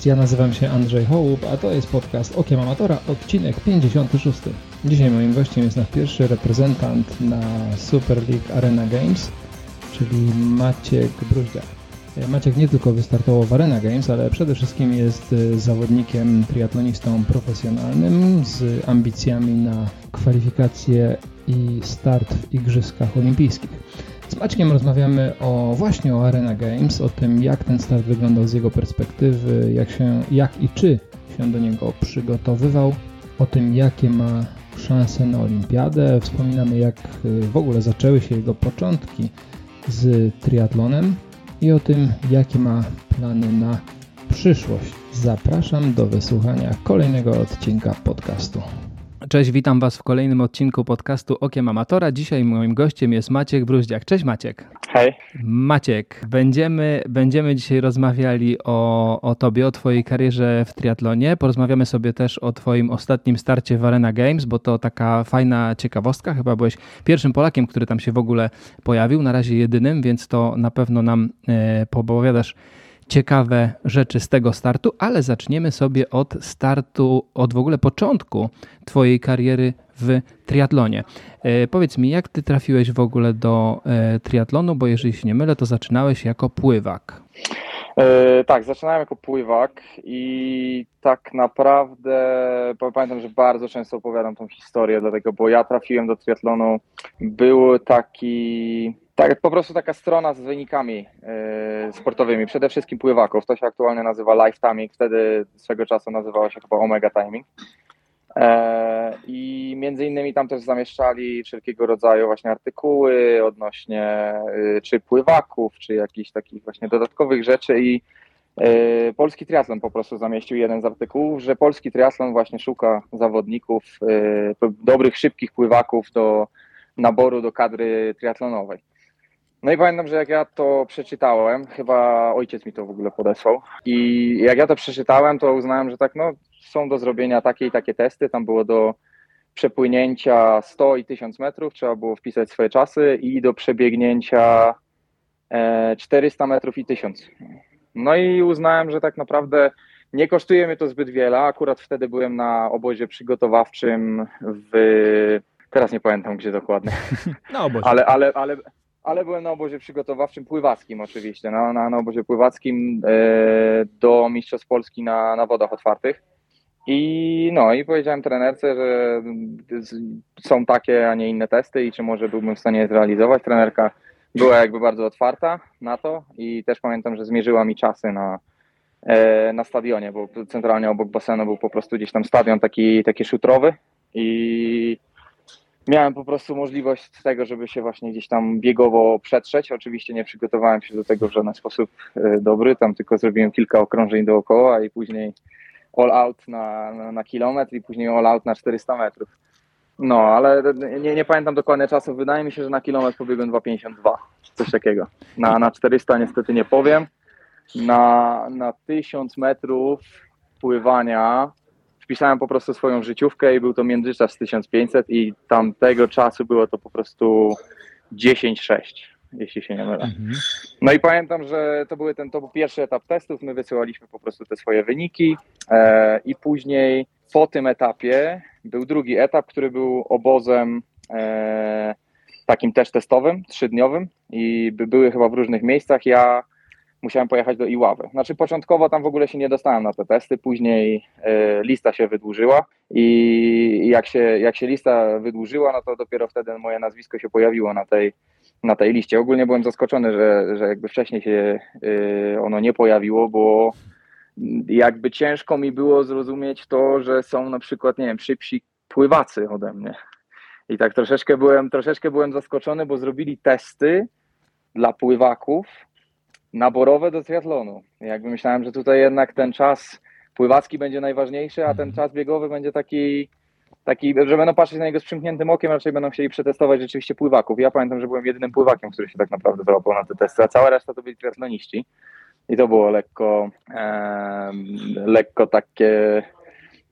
Cześć, ja nazywam się Andrzej Hołub, a to jest podcast Okiem Amatora, odcinek 56. Dzisiaj moim gościem jest nasz pierwszy reprezentant na Super League Arena Games, czyli Maciek Bruździak. Maciek nie tylko wystartował w Arena Games, ale przede wszystkim jest zawodnikiem triatlonistą profesjonalnym z ambicjami na kwalifikacje i start w Igrzyskach Olimpijskich. Z Maćkiem rozmawiamy o właśnie o Arena Games, o tym jak ten start wyglądał z jego perspektywy, jak, się, jak i czy się do niego przygotowywał, o tym jakie ma szanse na olimpiadę. Wspominamy jak w ogóle zaczęły się jego początki z triatlonem i o tym jakie ma plany na przyszłość. Zapraszam do wysłuchania kolejnego odcinka podcastu. Cześć, witam Was w kolejnym odcinku podcastu Okiem Amatora. Dzisiaj moim gościem jest Maciek Bruździak. Cześć Maciek. Hej. Maciek, będziemy, będziemy dzisiaj rozmawiali o, o Tobie, o Twojej karierze w triatlonie. Porozmawiamy sobie też o Twoim ostatnim starcie w Arena Games, bo to taka fajna ciekawostka. Chyba byłeś pierwszym Polakiem, który tam się w ogóle pojawił, na razie jedynym, więc to na pewno nam e, poopowiadasz ciekawe rzeczy z tego startu, ale zaczniemy sobie od startu, od w ogóle początku Twojej kariery w triatlonie. E, powiedz mi, jak Ty trafiłeś w ogóle do e, triatlonu, bo jeżeli się nie mylę, to zaczynałeś jako pływak. E, tak, zaczynałem jako pływak i tak naprawdę pamiętam, że bardzo często opowiadam tą historię, dlatego, bo ja trafiłem do triatlonu, był taki tak, po prostu taka strona z wynikami y, sportowymi, przede wszystkim pływaków. To się aktualnie nazywa Life Timing, wtedy swego czasu nazywało się chyba Omega Timing. E, I między innymi tam też zamieszczali wszelkiego rodzaju właśnie artykuły odnośnie y, czy pływaków, czy jakichś takich właśnie dodatkowych rzeczy i y, Polski Triathlon po prostu zamieścił jeden z artykułów, że Polski Triathlon właśnie szuka zawodników, dobrych, szybkich pływaków do naboru do kadry triatlonowej. No i pamiętam, że jak ja to przeczytałem, chyba ojciec mi to w ogóle podesłał i jak ja to przeczytałem, to uznałem, że tak, no są do zrobienia takie i takie testy, tam było do przepłynięcia 100 i 1000 metrów, trzeba było wpisać swoje czasy i do przebiegnięcia 400 e, metrów i 1000. No i uznałem, że tak naprawdę nie kosztuje mnie to zbyt wiele. Akurat wtedy byłem na obozie przygotowawczym w. Teraz nie pamiętam gdzie dokładnie. Na obozie. Ale, ale, ale, ale byłem na obozie przygotowawczym pływackim oczywiście, na, na, na obozie pływackim e, do Mistrzostw Polski na, na wodach otwartych. I no i powiedziałem trenerce, że są takie, a nie inne testy i czy może byłbym w stanie je zrealizować. Trenerka była jakby bardzo otwarta na to i też pamiętam, że zmierzyła mi czasy na, e, na stadionie, bo centralnie obok basenu był po prostu gdzieś tam stadion taki, taki szutrowy i miałem po prostu możliwość tego, żeby się właśnie gdzieś tam biegowo przetrzeć. Oczywiście nie przygotowałem się do tego w żaden sposób e, dobry, tam tylko zrobiłem kilka okrążeń dookoła i później all out na, na, na kilometr i później all out na 400 metrów. No, ale nie, nie pamiętam dokładnie czasu. Wydaje mi się, że na kilometr pobiegłem 2,52, coś takiego. Na, na 400 niestety nie powiem. Na, na 1000 metrów pływania wpisałem po prostu swoją życiówkę i był to międzyczas 1500 i tamtego czasu było to po prostu 10-6, jeśli się nie mylę. Mhm. No i pamiętam, że to, były ten, to był pierwszy etap testów, my wysyłaliśmy po prostu te swoje wyniki e, i później po tym etapie był drugi etap, który był obozem e, takim też testowym, trzydniowym i były chyba w różnych miejscach. Ja musiałem pojechać do Iławy. Znaczy początkowo tam w ogóle się nie dostałem na te testy, później y, lista się wydłużyła i jak się, jak się lista wydłużyła, no to dopiero wtedy moje nazwisko się pojawiło na tej, na tej liście. Ogólnie byłem zaskoczony, że, że jakby wcześniej się y, ono nie pojawiło, bo jakby ciężko mi było zrozumieć to, że są na przykład, nie wiem, szybsi pływacy ode mnie. I tak troszeczkę byłem, troszeczkę byłem zaskoczony, bo zrobili testy dla pływaków, naborowe do triatlonu. Jakby myślałem, że tutaj jednak ten czas pływacki będzie najważniejszy, a ten mhm. czas biegowy będzie taki, taki, że będą patrzeć na niego z przymkniętym okiem, raczej będą chcieli przetestować rzeczywiście pływaków. Ja pamiętam, że byłem jedynym pływakiem, który się tak naprawdę załapał na te testy, a cała reszta to byli triatloniści. I to było lekko, e, lekko takie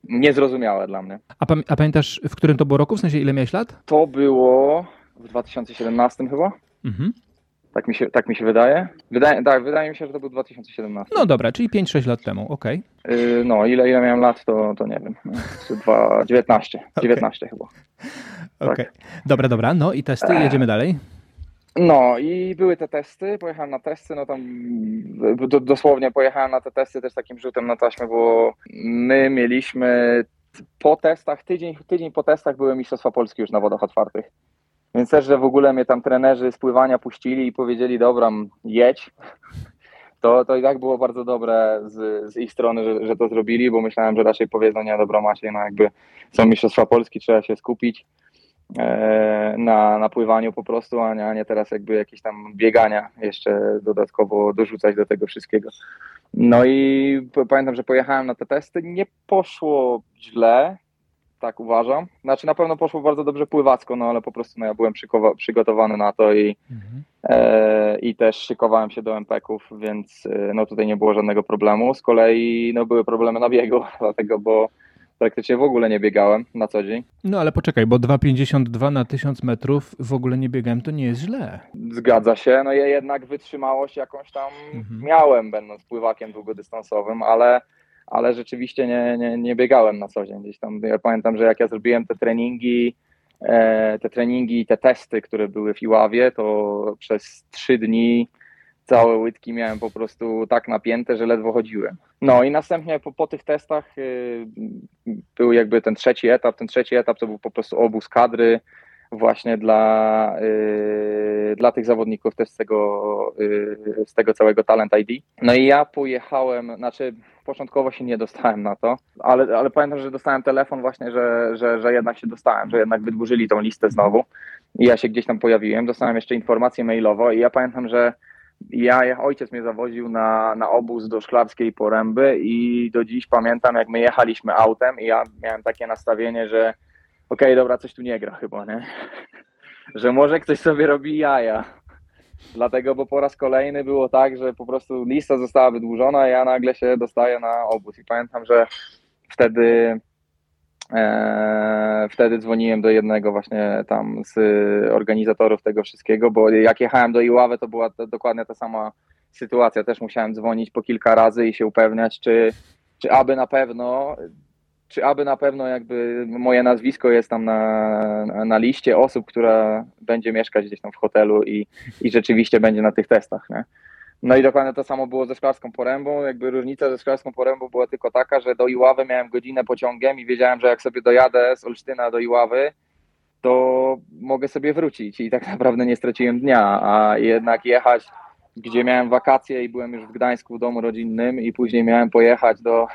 niezrozumiałe dla mnie. A, a pamiętasz, w którym to było roku? W sensie ile miałeś lat? To było w 2017 chyba. Mhm. Tak mi się, tak mi się wydaje. wydaje. Tak, wydaje mi się, że to był 2017. No dobra, czyli 5-6 lat temu, okej. Okay. Yy, no, ile, ile miałem lat, to, to nie wiem. 2, 19, okay. 19 chyba. Okej, okay. tak. dobra, dobra. No i testy, jedziemy dalej. No i były te testy, pojechałem na testy, no tam dosłownie pojechałem na te testy też takim rzutem na taśmę, bo my mieliśmy po testach, tydzień, tydzień po testach były Mistrzostwa Polski już na wodach otwartych. Więc też, że w ogóle mnie tam trenerzy z pływania puścili i powiedzieli, dobra, jedź, to, to i tak było bardzo dobre z, z ich strony, że, że to zrobili, bo myślałem, że raczej powiedzą, nie, dobra Maciej, no jakby są Mistrzostwa Polski, trzeba się skupić e, na, na pływaniu po prostu, a nie, a nie teraz jakby jakieś tam biegania jeszcze dodatkowo dorzucać do tego wszystkiego. No i pamiętam, że pojechałem na te testy, nie poszło źle, tak uważam. Znaczy na pewno poszło bardzo dobrze pływacko, no ale po prostu no, ja byłem przygotowany na to i, mhm. e, i też szykowałem się do MPK-ów, więc e, no tutaj nie było żadnego problemu. Z kolei no, były problemy na biegu, dlatego, bo praktycznie w ogóle nie biegałem na co dzień. No ale poczekaj, bo 2,52 na 1000 metrów w ogóle nie biegałem, to nie jest źle. Zgadza się, no ja jednak wytrzymałość jakąś tam mhm. miałem, będąc pływakiem długodystansowym, ale ale rzeczywiście nie, nie, nie biegałem na co dzień. Gdzieś tam, ja pamiętam, że jak ja zrobiłem te treningi, e, te treningi, te testy, które były w Iławie, to przez trzy dni całe łydki miałem po prostu tak napięte, że ledwo chodziłem. No i następnie po, po tych testach y, był jakby ten trzeci etap. Ten trzeci etap to był po prostu obóz kadry właśnie dla, y, dla tych zawodników też z tego, y, z tego całego Talent ID. No i ja pojechałem, znaczy początkowo się nie dostałem na to, ale, ale pamiętam, że dostałem telefon właśnie, że, że, że jednak się dostałem, że jednak wydłużyli tą listę znowu i ja się gdzieś tam pojawiłem, dostałem jeszcze informację mailowo i ja pamiętam, że ja, ojciec mnie zawoził na, na obóz do Szklarskiej Poręby i do dziś pamiętam, jak my jechaliśmy autem i ja miałem takie nastawienie, że okej, dobra, coś tu nie gra chyba, nie? Że może ktoś sobie robi jaja. Dlatego, bo po raz kolejny było tak, że po prostu lista została wydłużona, ja nagle się dostaję na obóz. I pamiętam, że wtedy e, wtedy dzwoniłem do jednego właśnie tam z organizatorów tego wszystkiego, bo jak jechałem do Iławy, to była to dokładnie ta sama sytuacja. Też musiałem dzwonić po kilka razy i się upewniać, czy, czy aby na pewno czy aby na pewno jakby moje nazwisko jest tam na, na liście osób, która będzie mieszkać gdzieś tam w hotelu i, i rzeczywiście będzie na tych testach, nie? No i dokładnie to samo było ze Szklarską Porębą. Jakby różnica ze Szklarską Porębą była tylko taka, że do Iławy miałem godzinę pociągiem i wiedziałem, że jak sobie dojadę z Olsztyna do Iławy, to mogę sobie wrócić i tak naprawdę nie straciłem dnia, a jednak jechać, gdzie miałem wakacje i byłem już w Gdańsku w domu rodzinnym i później miałem pojechać do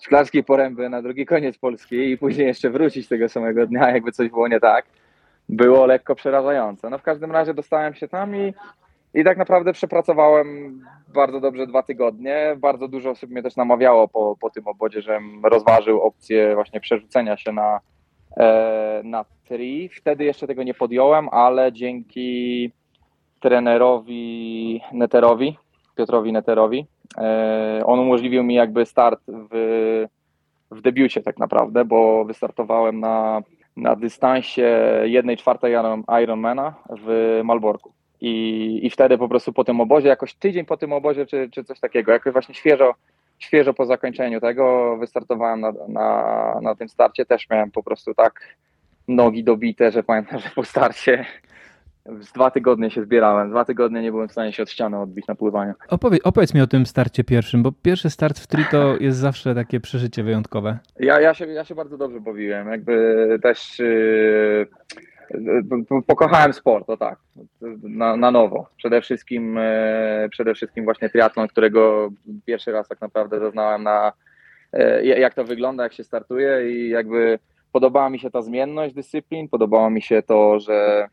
Szklarskiej Poręby na drugi koniec Polski i później jeszcze wrócić tego samego dnia, jakby coś było nie tak, było lekko przerażające. No w każdym razie dostałem się tam i, i tak naprawdę przepracowałem bardzo dobrze dwa tygodnie. Bardzo dużo osób mnie też namawiało po, po tym obodzie, żebym rozważył opcję właśnie przerzucenia się na, e, na tri. Wtedy jeszcze tego nie podjąłem, ale dzięki trenerowi Neterowi, Piotrowi Neterowi, on umożliwił mi jakby start w, w debiucie tak naprawdę, bo wystartowałem na, na dystansie 1 czwartej Ironmana w Malborku. I, I wtedy po prostu po tym obozie, jakoś tydzień po tym obozie, czy, czy coś takiego, jakoś właśnie świeżo, świeżo po zakończeniu tego wystartowałem na, na, na tym starcie. Też miałem po prostu tak nogi dobite, że pamiętam, że po starcie z dwa tygodnie się zbierałem. Dwa tygodnie nie byłem w stanie się od ściany odbić na pływaniu. Opowiedz, opowiedz mi o tym starcie pierwszym, bo pierwszy start w Trito jest zawsze takie przeżycie wyjątkowe. Ja, ja, się, ja się bardzo dobrze bawiłem. Jakby też yy, pokochałem sport, to tak, na, na nowo. Przede wszystkim, yy, przede wszystkim właśnie triatlon, którego pierwszy raz tak naprawdę zaznałem na yy, jak to wygląda, jak się startuje i jakby podobała mi się ta zmienność dyscyplin, podobało mi się to, że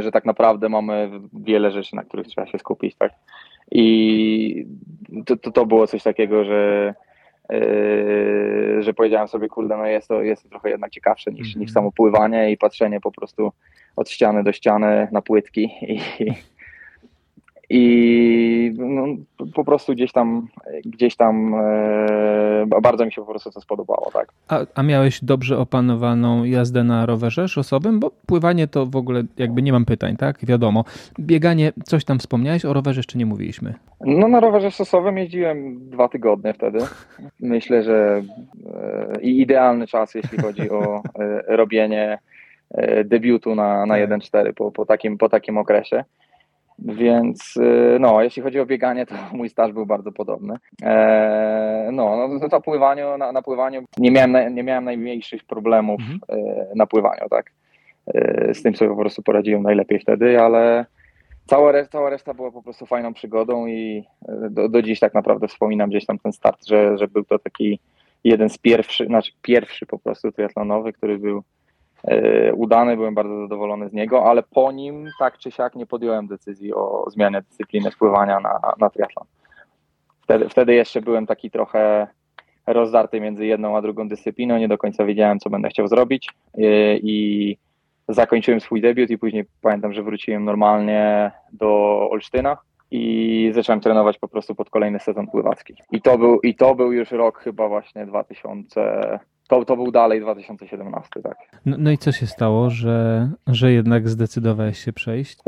że tak naprawdę mamy wiele rzeczy, na których trzeba się skupić, tak? I to, to, to było coś takiego, że Yy, że powiedziałem sobie, kurde, no jest to, jest to trochę jednak ciekawsze niż, niż mhm. samo pływanie i patrzenie po prostu od ściany do ściany na płytki i, i no, po prostu gdzieś tam, gdzieś tam e, bardzo mi się po prostu to spodobało, tak. A, a miałeś dobrze opanowaną jazdę na rowerze szosowym? Bo pływanie to w ogóle jakby nie mam pytań, tak? Wiadomo. Bieganie, coś tam wspomniałeś, o rowerze jeszcze nie mówiliśmy. No na rowerze szosowym jeździłem dwa tygodnie wtedy. Myślę, że e, idealny czas, jeśli chodzi o e, robienie e, debiutu na, na 1.4 tak. po, po, takim, po takim okresie. Więc y, no, jeśli chodzi o bieganie, to mój staż był bardzo podobny. E, no, no to pływaniu, na, na pływaniu nie miałem, nie miałem najmniejszych problemów mhm. E, na pływaniu, tak. E, z tym sobie po prostu poradziłem najlepiej wtedy, ale cała reszta, cała reszta była po prostu fajną przygodą i do, do dziś tak naprawdę wspominam gdzieś tam ten start, że, że był to taki jeden z pierwszych, znaczy pierwszy po prostu triatlonowy, który był E, udany, byłem bardzo zadowolony z niego, ale po nim tak czy siak nie podjąłem decyzji o zmianie dyscypliny spływania na, na triatlon. Wtedy, wtedy jeszcze byłem taki trochę rozdarty między jedną a drugą dyscypliną, nie do końca wiedziałem, co będę chciał zrobić e, i zakończyłem swój debiut i później pamiętam, że wróciłem normalnie do Olsztyna i zacząłem trenować po prostu pod kolejny sezon pływacki. I to był, i to był już rok chyba właśnie 2000 to, to był dalej 2017, tak. No, no, i co się stało, że, że jednak zdecydowałeś się przejść?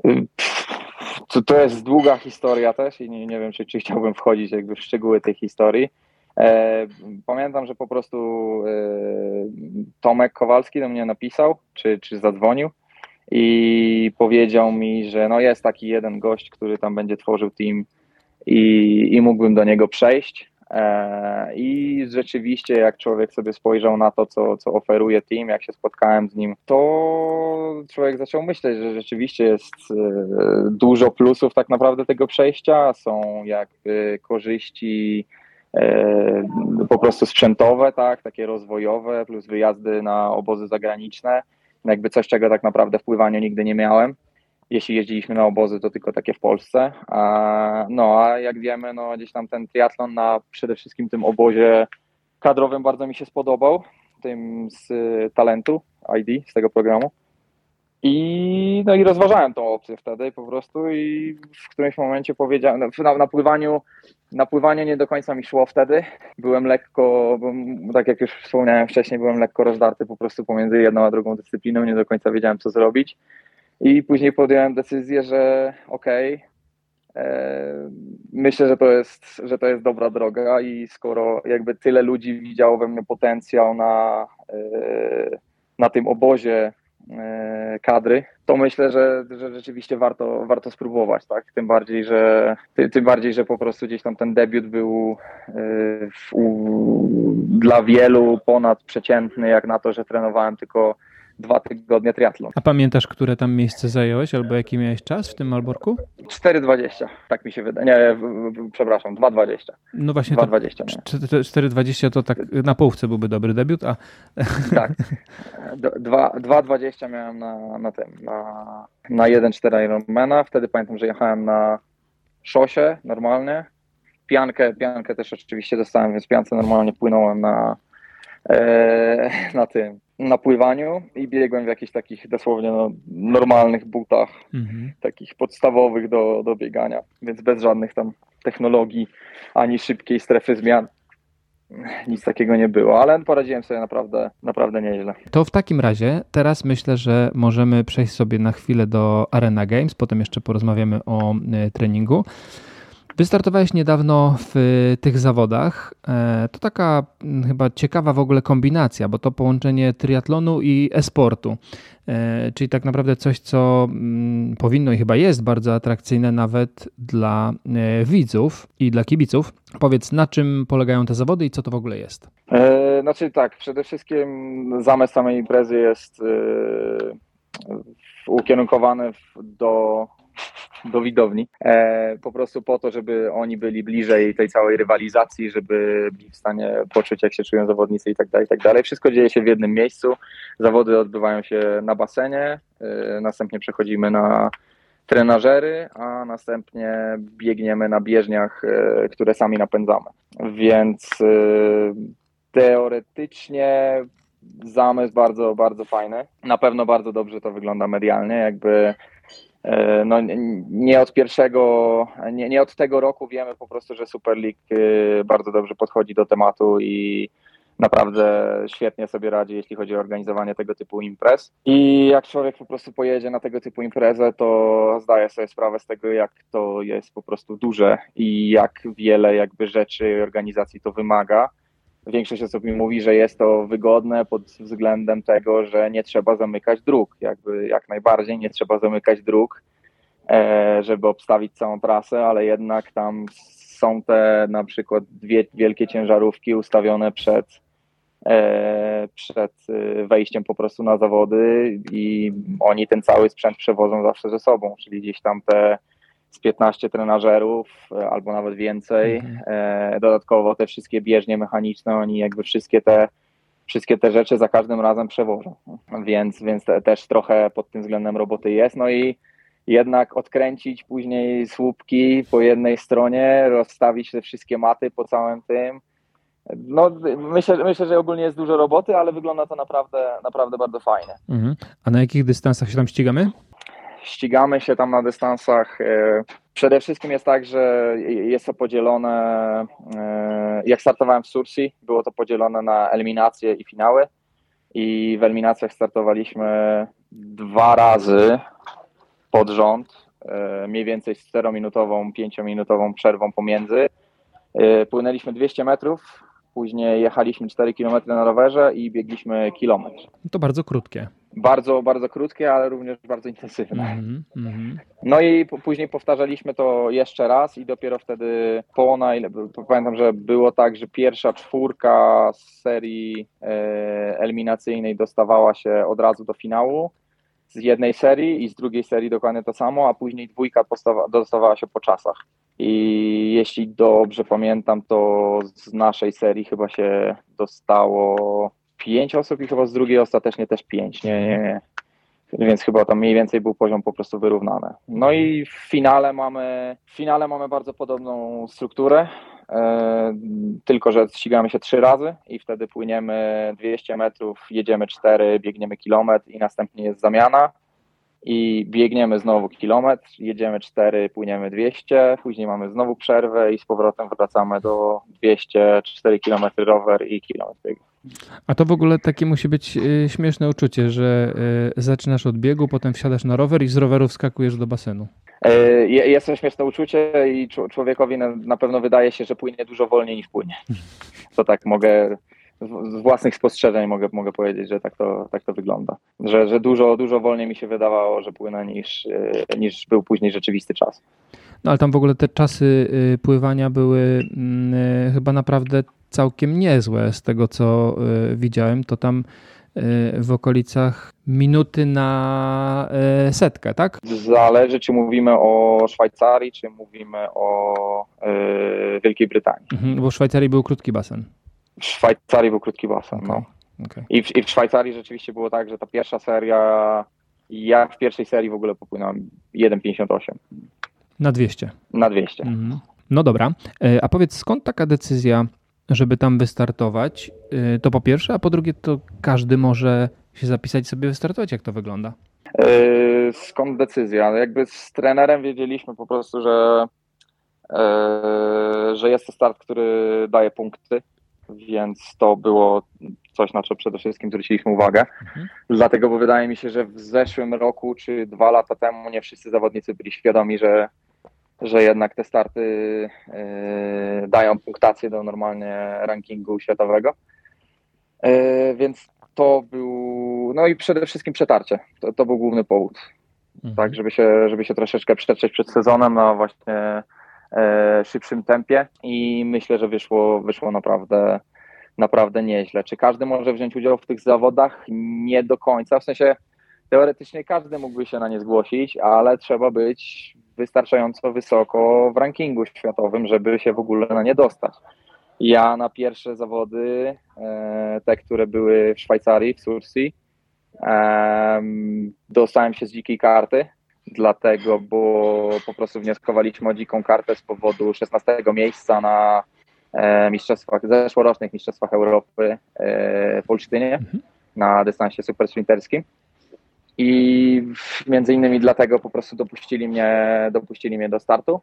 To, to jest długa historia też i nie, nie wiem, czy, czy chciałbym wchodzić jakby w szczegóły tej historii. E, pamiętam, że po prostu e, Tomek Kowalski do mnie napisał, czy, czy zadzwonił i powiedział mi, że no jest taki jeden gość, który tam będzie tworzył team i, i mógłbym do niego przejść. E, I rzeczywiście, jak człowiek sobie spojrzał na to, co, co oferuje team, jak się spotkałem z nim, to człowiek zaczął myśleć, że rzeczywiście jest e, dużo plusów tak naprawdę tego przejścia. Są jakby korzyści e, po prostu sprzętowe, tak, takie rozwojowe, plus wyjazdy na obozy zagraniczne. Jakby coś, czego tak naprawdę w nigdy nie miałem jeśli jeździliśmy na obozy, to tylko takie w Polsce. No a jak wiemy, no gdzieś tam ten triatlon na przede wszystkim tym obozie kadrowym bardzo mi się spodobał, tym z talentu ID, z tego programu. I, no i rozważałem tą opcję wtedy po prostu i w którymś momencie powiedziałem, na, na pływaniu, na pływanie nie do końca mi szło wtedy. Byłem lekko, tak jak już wspomniałem wcześniej, byłem lekko rozdarty po prostu pomiędzy jedną a drugą dyscypliną, nie do końca wiedziałem co zrobić. I później podjąłem decyzję, że okej, okay, e, myślę, że to, jest, że to jest dobra droga i skoro jakby tyle ludzi widziało we mnie potencjał na, e, na tym obozie e, kadry, to myślę, że, że rzeczywiście warto, warto spróbować, tak? Tym bardziej, że tym bardziej, że po prostu gdzieś tam ten debiut był w, u, dla wielu ponad przeciętny, jak na to, że trenowałem tylko dwa tygodnie triatlon. A pamiętasz, które tam miejsce zająłeś albo jaki miałeś czas w tym Malborku? 4,20, tak mi się wydaje. Nie, przepraszam, 2,20. No właśnie, 2,20 4,20 to tak na połówce byłby dobry debiut, a... Tak, 2,20 miałem na, na tym, na, na 1,4 Ironmana, wtedy pamiętam, że jechałem na szosie normalnie, piankę, piankę też oczywiście dostałem, więc piance normalnie płynąłem na, e, na tym, na pływaniu i biegłem w jakichś takich dosłownie no, normalnych butach, mhm. takich podstawowych do, do biegania, więc bez żadnych tam technologii ani szybkiej strefy zmian. Nic takiego nie było, ale poradziłem sobie naprawdę, naprawdę nieźle. To w takim razie teraz myślę, że możemy przejść sobie na chwilę do Arena Games, potem jeszcze porozmawiamy o y, treningu. Wystartowałeś niedawno w tych zawodach. E, to taka mm, chyba ciekawa w ogóle kombinacja, bo to połączenie triatlonu i e-sportu. E, czyli tak naprawdę coś, co mm, powinno i chyba jest bardzo atrakcyjne nawet dla e, widzów i dla kibiców. Powiedz, na czym polegają te zawody i co to w ogóle jest? Znaczy tak, przede wszystkim zamysł samej imprezy jest ukierunkowany do do widowni, e, po prostu po to, żeby oni byli bliżej tej całej rywalizacji, żeby byli w stanie poczuć, jak się czują zawodnicy i tak dalej, i tak dalej. Wszystko dzieje się w jednym miejscu, zawody odbywają się na basenie, e, następnie przechodzimy na trenażery, a następnie biegniemy na bieżniach, e, które sami napędzamy. Więc teoretycznie zamysł bardzo, bardzo fajny. Na pewno bardzo dobrze to wygląda medialnie, jakby no, nie od pierwszego, nie, nie od tego roku wiemy po prostu, że Super League e, bardzo dobrze podchodzi do tematu i naprawdę świetnie sobie radzi, jeśli chodzi o organizowanie tego typu imprez. I jak człowiek po prostu pojedzie na tego typu imprezę, to zdaje sobie sprawę z tego, jak to jest po prostu duże i jak wiele jakby rzeczy organizacji to wymaga. Większość osób mi mówi, że jest to wygodne pod względem tego, że nie trzeba zamykać dróg. Jakby jak najbardziej nie trzeba zamykać dróg, e, żeby obstawić całą trasę, ale jednak tam są te na przykład dwie wielkie ciężarówki ustawione przed, e, przed e, wejściem po prostu na zawody i oni ten cały sprzęt przewożą zawsze ze sobą, czyli gdzieś tam te z 15 trenażerów e, albo nawet więcej. Mhm. E, dodatkowo te wszystkie bieżnie mechaniczne, oni jakby wszystkie te wszystkie te rzeczy za każdym razem przewożą. Więc, więc te, też trochę pod tym względem roboty jest. No i jednak odkręcić później słupki po jednej stronie, rozstawić te wszystkie maty po całym tym. No, myślę, myślę, że ogólnie jest dużo roboty, ale wygląda to naprawdę, naprawdę bardzo fajnie. Mhm. A na jakich dystansach się tam ścigamy? Ścigamy się tam na dystansach. E, przede wszystkim jest tak, że jest to podzielone, e, jak startowałem w Sursi, było to podzielone na eliminacje i finały i w eliminacjach startowaliśmy dwa razy pod rząd, e, mniej więcej z 4-minutową, 5-minutową przerwą pomiędzy. Płynęliśmy 200 metrów, później jechaliśmy 4 km na rowerze i biegliśmy kilometr. To bardzo krótkie. Bardzo, bardzo krótkie, ale również bardzo intensywne. Mm -hmm. No i później powtarzaliśmy to jeszcze raz i dopiero wtedy połona, pamiętam, że było tak, że pierwsza czwórka z serii e, eliminacyjnej dostawała się od razu do finału z jednej serii i z drugiej serii dokładnie to samo, a później dwójka dostawała się po czasach. I jeśli dobrze pamiętam, to z naszej serii chyba się dostało pięć osób i chyba z drugiej ostatecznie też pięć. Nie, nie, nie. Więc chyba tam mniej więcej był poziom po prostu wyrównany. No i w finale mamy, w finale mamy bardzo podobną strukturę, e, tylko że ścigamy się trzy razy i wtedy płyniemy 200 metrów, jedziemy 4, biegniemy kilometr i następnie jest zamiana i biegniemy znowu kilometr, jedziemy 4, płyniemy 200, później mamy znowu przerwę i z powrotem wracamy do 200, 4 km rower i kilometr biegu. A to w ogóle takie musi być y, śmieszne uczucie, że y, zaczynasz od biegu, potem wsiadasz na rower i z roweru wskakujesz do basenu. E, jest to śmieszne uczucie i człowiekowi na pewno wydaje się, że płynie dużo wolniej niż płynie. To tak mogę z własnych spostrzeżeń mogę, mogę powiedzieć, że tak to, tak to wygląda. Że, że dużo, dużo wolniej mi się wydawało, że płynę niż, e, niż był później rzeczywisty czas. No ale tam w ogóle te czasy y, pływania były mm, chyba naprawdę całkiem niezłe z tego, co y, widziałem, to tam y, w okolicach minuty na y, setkę, tak? Zależy, czy mówimy o Szwajcarii, czy mówimy o Wielkiej Brytanii. Mhm, bo w Szwajcarii był krótki basen. W Szwajcarii był krótki basen, okay. no. Okay. I, w, I w Szwajcarii rzeczywiście było tak, że ta pierwsza seria, ja w pierwszej serii w ogóle popłynąłem 1,58. Na 200. Na 200. Mhm. No dobra, e, a powiedz skąd taka decyzja żeby tam wystartować, y, to po pierwsze, a po drugie, to każdy może się zapisać sobie wystartować. Jak to wygląda? Yy, skąd decyzja? No jakby z trenerem wiedzieliśmy po prostu, że, yy, że jest to start, który daje punkty, więc to było coś, na co przede wszystkim zwróciliśmy uwagę. Mhm. Dlatego, bo wydaje mi się, że w zeszłym roku czy dwa lata temu nie wszyscy zawodnicy byli świadomi, że że jednak te starty y, dają punktację do normalnie rankingu światowego. Y, więc to był, no i przede wszystkim przetarcie. To, to był główny powód. Mhm. Tak, żeby się, żeby się troszeczkę przetrzeć przed sezonem na właśnie e, szybszym tempie i myślę, że wyszło, wyszło naprawdę, naprawdę nieźle. Czy każdy może wziąć udział w tych zawodach? Nie do końca. W sensie teoretycznie każdy mógłby się na nie zgłosić, ale trzeba być wystarczająco wysoko w rankingu światowym, żeby się w ogóle na nie dostać. Ja na pierwsze zawody, e, te, które były w Szwajcarii, w Sursi, dostałem się z dzikiej karty, dlatego, bo po prostu wnioskowaliśmy o dziką kartę z powodu 16 miejsca na e, mistrzostwach, zeszłorocznych mistrzostwach Europy e, w Olsztynie mhm. na dystansie supersprinterskim. I między innymi dlatego po prostu dopuścili mnie, dopuścili mnie do startu.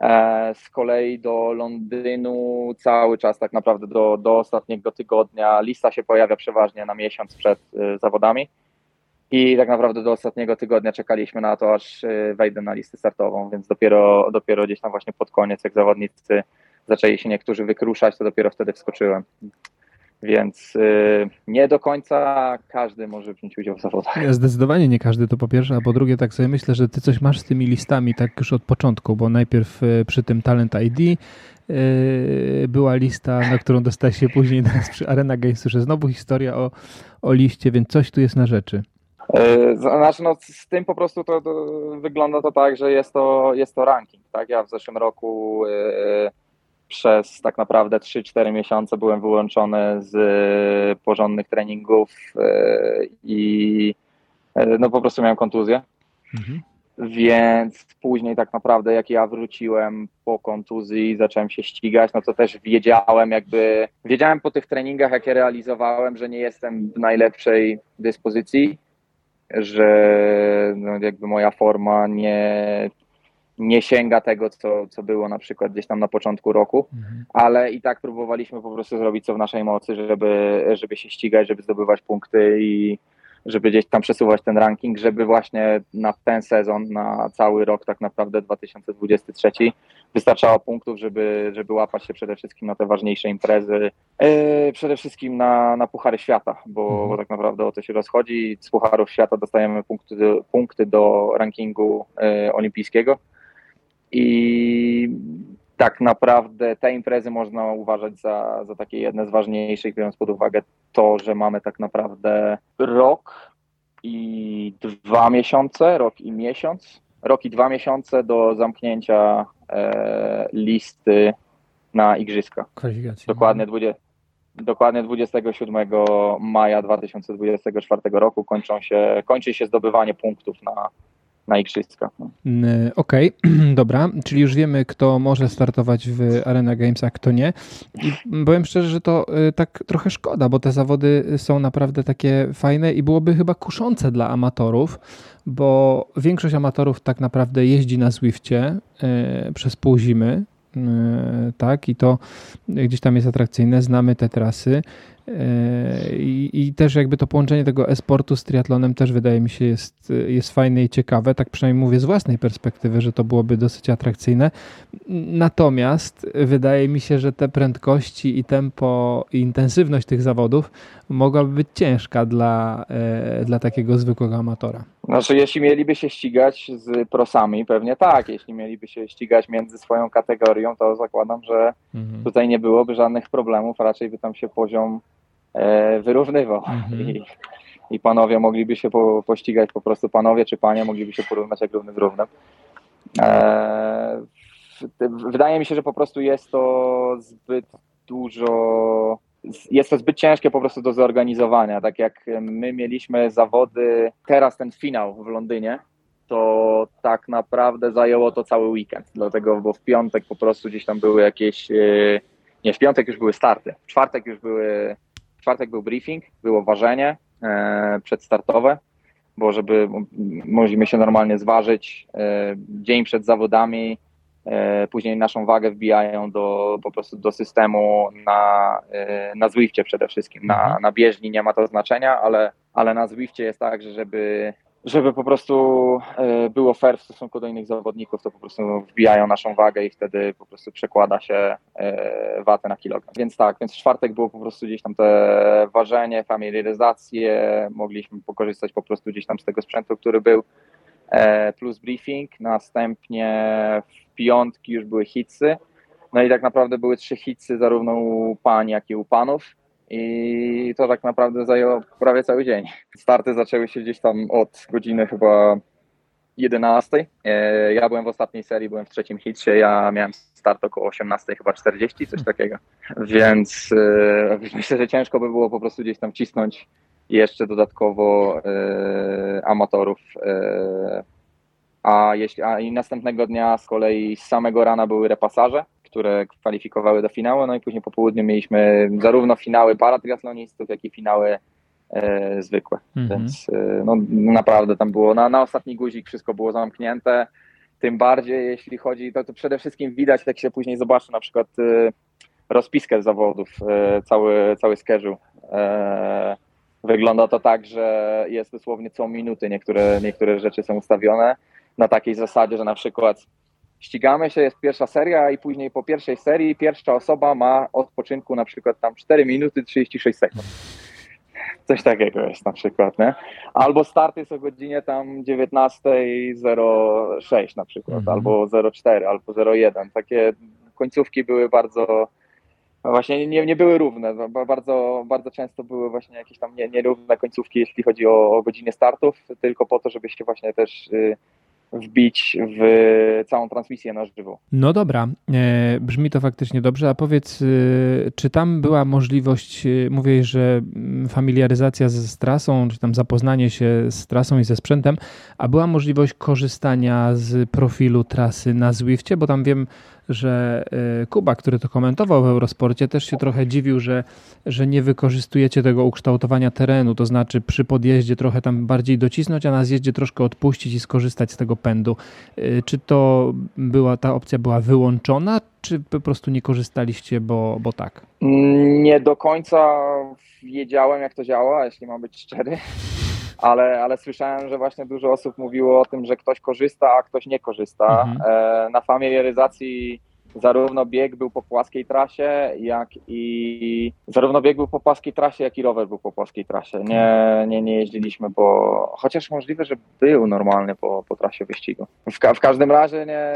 E, z kolei do Londynu cały czas tak naprawdę do, do ostatniego tygodnia lista się pojawia przeważnie na miesiąc przed e, zawodami i tak naprawdę do ostatniego tygodnia czekaliśmy na to, aż e, wejdę na listę startową, więc dopiero, dopiero gdzieś tam właśnie pod koniec, jak zawodnicy zaczęli się niektórzy wykruszać, to dopiero wtedy wskoczyłem. Więc y, nie do końca każdy może wziąć udział w zawodach. Zdecydowanie nie każdy to po pierwsze, a po drugie tak sobie myślę, że ty coś masz z tymi listami tak już od początku, bo najpierw y, przy tym Talent ID y, była lista, na którą dostałeś się później teraz przy Arena Games, słyszę znowu historia o, o liście, więc coś tu jest na rzeczy. Znaczy, no, z tym po prostu to, to, wygląda to tak, że jest to, jest to ranking. Tak? Ja w zeszłym roku przez tak naprawdę 3-4 miesiące byłem wyłączony z e, porządnych treningów e, i e, no po prostu miałem kontuzję. Mhm. Więc później tak naprawdę jak ja wróciłem po kontuzji i zacząłem się ścigać, no to też wiedziałem jakby, wiedziałem po tych treningach, jakie realizowałem, że nie jestem w najlepszej dyspozycji, że no jakby moja forma nie nie sięga tego, co, co było na przykład gdzieś tam na początku roku, mhm. ale i tak próbowaliśmy po prostu zrobić co w naszej mocy, żeby, żeby się ścigać, żeby zdobywać punkty i żeby gdzieś tam przesuwać ten ranking, żeby właśnie na ten sezon, na cały rok tak naprawdę 2023 wystarczało punktów, żeby, żeby łapać się przede wszystkim na te ważniejsze imprezy, yy, przede wszystkim na, na Puchary Świata, bo, mhm. bo, tak naprawdę o to się rozchodzi. Z Pucharów Świata dostajemy punkty, punkty do rankingu yy, olimpijskiego i tak naprawdę te imprezy można uważać za, za takie jedne z ważniejszych, biorąc pod uwagę to, że mamy tak naprawdę rok i dwa miesiące, rok i miesiąc, rok i dwa miesiące do zamknięcia e, listy na igrzyska. Dokładnie, 20, dokładnie 27 maja 2024 roku kończą się, kończy się zdobywanie punktów na, na igrzyska. No. Okej, okay. dobra, czyli już wiemy, kto może startować w Arena Games, a kto nie. I powiem szczerze, że to y, tak trochę szkoda, bo te zawody są naprawdę takie fajne i byłoby chyba kuszące dla amatorów, bo większość amatorów tak naprawdę jeździ na Zwifcie y, przez pół zimy, y, tak, i to gdzieś tam jest atrakcyjne, znamy te trasy. I, I, też jakby to połączenie tego e-sportu z triatlonem też wydaje mi się jest, jest fajne i ciekawe, tak przynajmniej mówię z własnej perspektywy, że to byłoby dosyć atrakcyjne. Natomiast wydaje mi się, że te prędkości i tempo i intensywność tych zawodów mogłaby być ciężka dla, e, dla takiego zwykłego amatora. Znaczy, jeśli mieliby się ścigać z prosami, pewnie tak. Jeśli mieliby się ścigać między swoją kategorią, to zakładam, że mhm. tutaj nie byłoby żadnych problemów, raczej by tam się poziom wyrównywał. Mhm. I, I, panowie mogliby się po, pościgać, po prostu panowie czy panie mogliby się porównać jak równy z równym. E, wydaje mi się, że po prostu jest to zbyt dużo jest to zbyt ciężkie po prostu do zorganizowania. Tak jak my mieliśmy zawody, teraz ten finał w Londynie, to tak naprawdę zajęło to cały weekend. Dlatego, bo w piątek po prostu gdzieś tam były jakieś. E, nie, w piątek już były starty. W czwartek już były. Czwartek był briefing, było ważenie e, przedstartowe, bo żeby mogliśmy się normalnie zważyć. E, dzień przed zawodami E, później naszą wagę wbijają do, po prostu do systemu na, e, na Zwifcie przede wszystkim. Na, mhm. na bieżni nie ma to znaczenia, ale, ale na Zwifcie jest tak, że żeby, żeby po prostu e, było fair w stosunku do innych zawodników, to po prostu wbijają naszą wagę i wtedy po prostu przekłada się watę na kilogram. Więc tak, więc w czwartek było po prostu gdzieś tam te ważenie, familiaryzację, mogliśmy pokorzystać po prostu gdzieś tam z tego sprzętu, który był plus briefing, następnie piątki już były hitsy. No i tak naprawdę były trzy hitsy zarówno u pań, jak i u panów. I to tak naprawdę zajęło prawie cały dzień. Starty zaczęły się gdzieś tam od godziny chyba 11. E, ja byłem w ostatniej serii, byłem w trzecim hitsie, ja miałem start około 18, chyba 40, coś takiego. Więc e, myślę, że ciężko by było po prostu gdzieś tam cisnąć jeszcze dodatkowo e, amatorów a, jeśli, a i następnego dnia z kolei z samego rana były repasarze, które kwalifikowały do finału, no i później po południu mieliśmy zarówno finały paratriatlonistów, jak i finały e, zwykłe. Mhm. Więc e, no, naprawdę tam było na, na ostatni guzik wszystko było zamknięte. Tym bardziej jeśli chodzi, to, to przede wszystkim widać, jak się później zobaczy na przykład e, rozpiskę zawodów, e, cały, cały schedule. E, wygląda to tak, że jest dosłownie co minuty niektóre, niektóre rzeczy są ustawione na takiej zasadzie, że na przykład ścigamy się, jest pierwsza seria i później po pierwszej serii pierwsza osoba ma odpoczynku na przykład tam 4 minuty 36 sekund. Coś takiego jest na przykład, nie? Albo start jest o godzinie tam 19.06 na przykład, mhm. albo 04, albo 01. Takie końcówki były bardzo właśnie nie, nie były równe. Bardzo, bardzo często były właśnie jakieś tam nierówne końcówki, jeśli chodzi o, o godziny startów, tylko po to, żeby się właśnie też y, wbić w całą transmisję na żywo. No dobra, e, brzmi to faktycznie dobrze, a powiedz, e, czy tam była możliwość, e, mówię, że mm, familiaryzacja z trasą, czy tam zapoznanie się z trasą i ze sprzętem, a była możliwość korzystania z profilu trasy na Zwiftie, bo tam wiem, że y, Kuba, który to komentował w Eurosporcie, też się trochę dziwił, że, że nie wykorzystujecie tego ukształtowania terenu, to znaczy przy podjeździe trochę tam bardziej docisnąć, a na zjeździe troszkę odpuścić i skorzystać z tego pędu. Y, czy to była, ta opcja była wyłączona, czy po prostu nie korzystaliście, bo, bo tak? Nie do końca wiedziałem, jak to działa, jeśli mam być szczery ale, ale słyszałem, że właśnie dużo osób mówiło o tym, że ktoś korzysta, a ktoś nie korzysta. Mhm. E, na familiaryzacji zarówno bieg był po płaskiej trasie, jak i zarówno bieg był po płaskiej trasie, jak i rower był po płaskiej trasie. Nie, nie, nie jeździliśmy, bo chociaż możliwe, że był normalnie po, po trasie wyścigu. W, ka w każdym razie nie,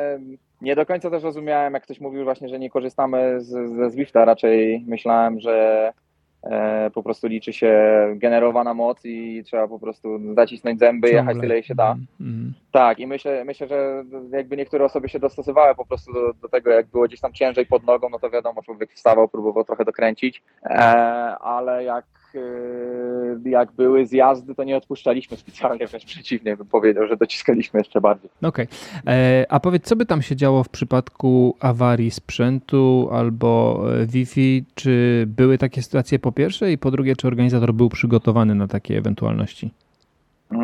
nie do końca też rozumiałem, jak ktoś mówił właśnie, że nie korzystamy z, ze Zwifta, raczej myślałem, że po prostu liczy się generowana moc i trzeba po prostu zacisnąć zęby, Ciągle. jechać tyle, ile się da. Mm, Tak, i myślę, myślę, że jakby niektóre osoby się dostosowały po prostu do, do, tego, jak było gdzieś tam ciężej pod nogą, no to wiadomo, człowiek wstawał, próbował trochę dokręcić, e, ale jak jak były zjazdy, to nie odpuszczaliśmy specjalnie, wręcz przeciwnie, bym powiedział, że dociskaliśmy jeszcze bardziej. Okej. Okay. E, a powiedz, co by tam się działo w przypadku awarii sprzętu albo e, Wi-Fi? Czy były takie sytuacje po pierwsze i po drugie, czy organizator był przygotowany na takie ewentualności?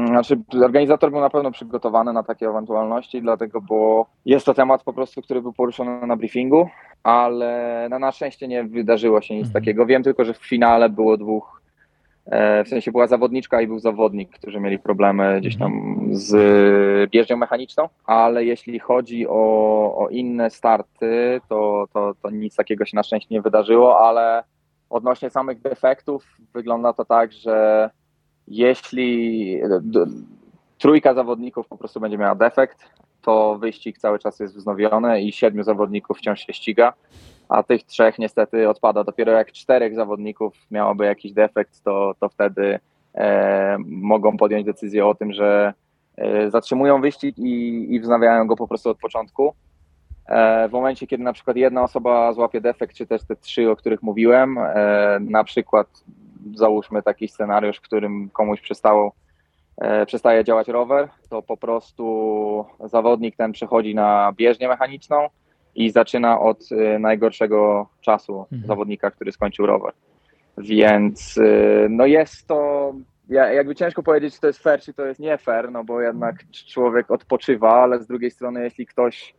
Znaczy, organizator był na pewno przygotowany na takie ewentualności, dlatego, bo jest to temat po prostu, który był poruszony na briefingu, ale na, na szczęście nie wydarzyło się nic mhm. takiego. Wiem tylko, że w finale było dwóch E, w sensie była zawodniczka i był zawodnik, którzy mieli problemy gdzieś tam mhm. z bieżnią mechaniczną, ale jeśli chodzi o, o inne starty, to, to, to nic takiego się na szczęście nie wydarzyło, ale odnośnie samych defektów wygląda to tak, że jeśli trójka zawodników po prostu będzie miała defekt, to wyścig cały czas jest wznowiony i siedmiu zawodników wciąż się ściga a tych trzech niestety odpada. Dopiero jak czterech zawodników miałoby jakiś defekt, to, to wtedy e, mogą podjąć decyzję o tym, że e, zatrzymują wyścig i, i wznawiają go po prostu od początku. E, w momencie, kiedy na przykład jedna osoba złapie defekt, czy też te trzy, o których mówiłem, e, na przykład załóżmy taki scenariusz, w którym komuś przestało e, przestaje działać rower, to po prostu zawodnik ten przechodzi na bieżnię mechaniczną, i zaczyna od y, najgorszego czasu mhm. zawodnika, który skończył rower. Więc y, no jest to, jakby ciężko powiedzieć, czy to jest fair, czy to jest nie fair, no bo jednak człowiek odpoczywa, ale z drugiej strony, jeśli ktoś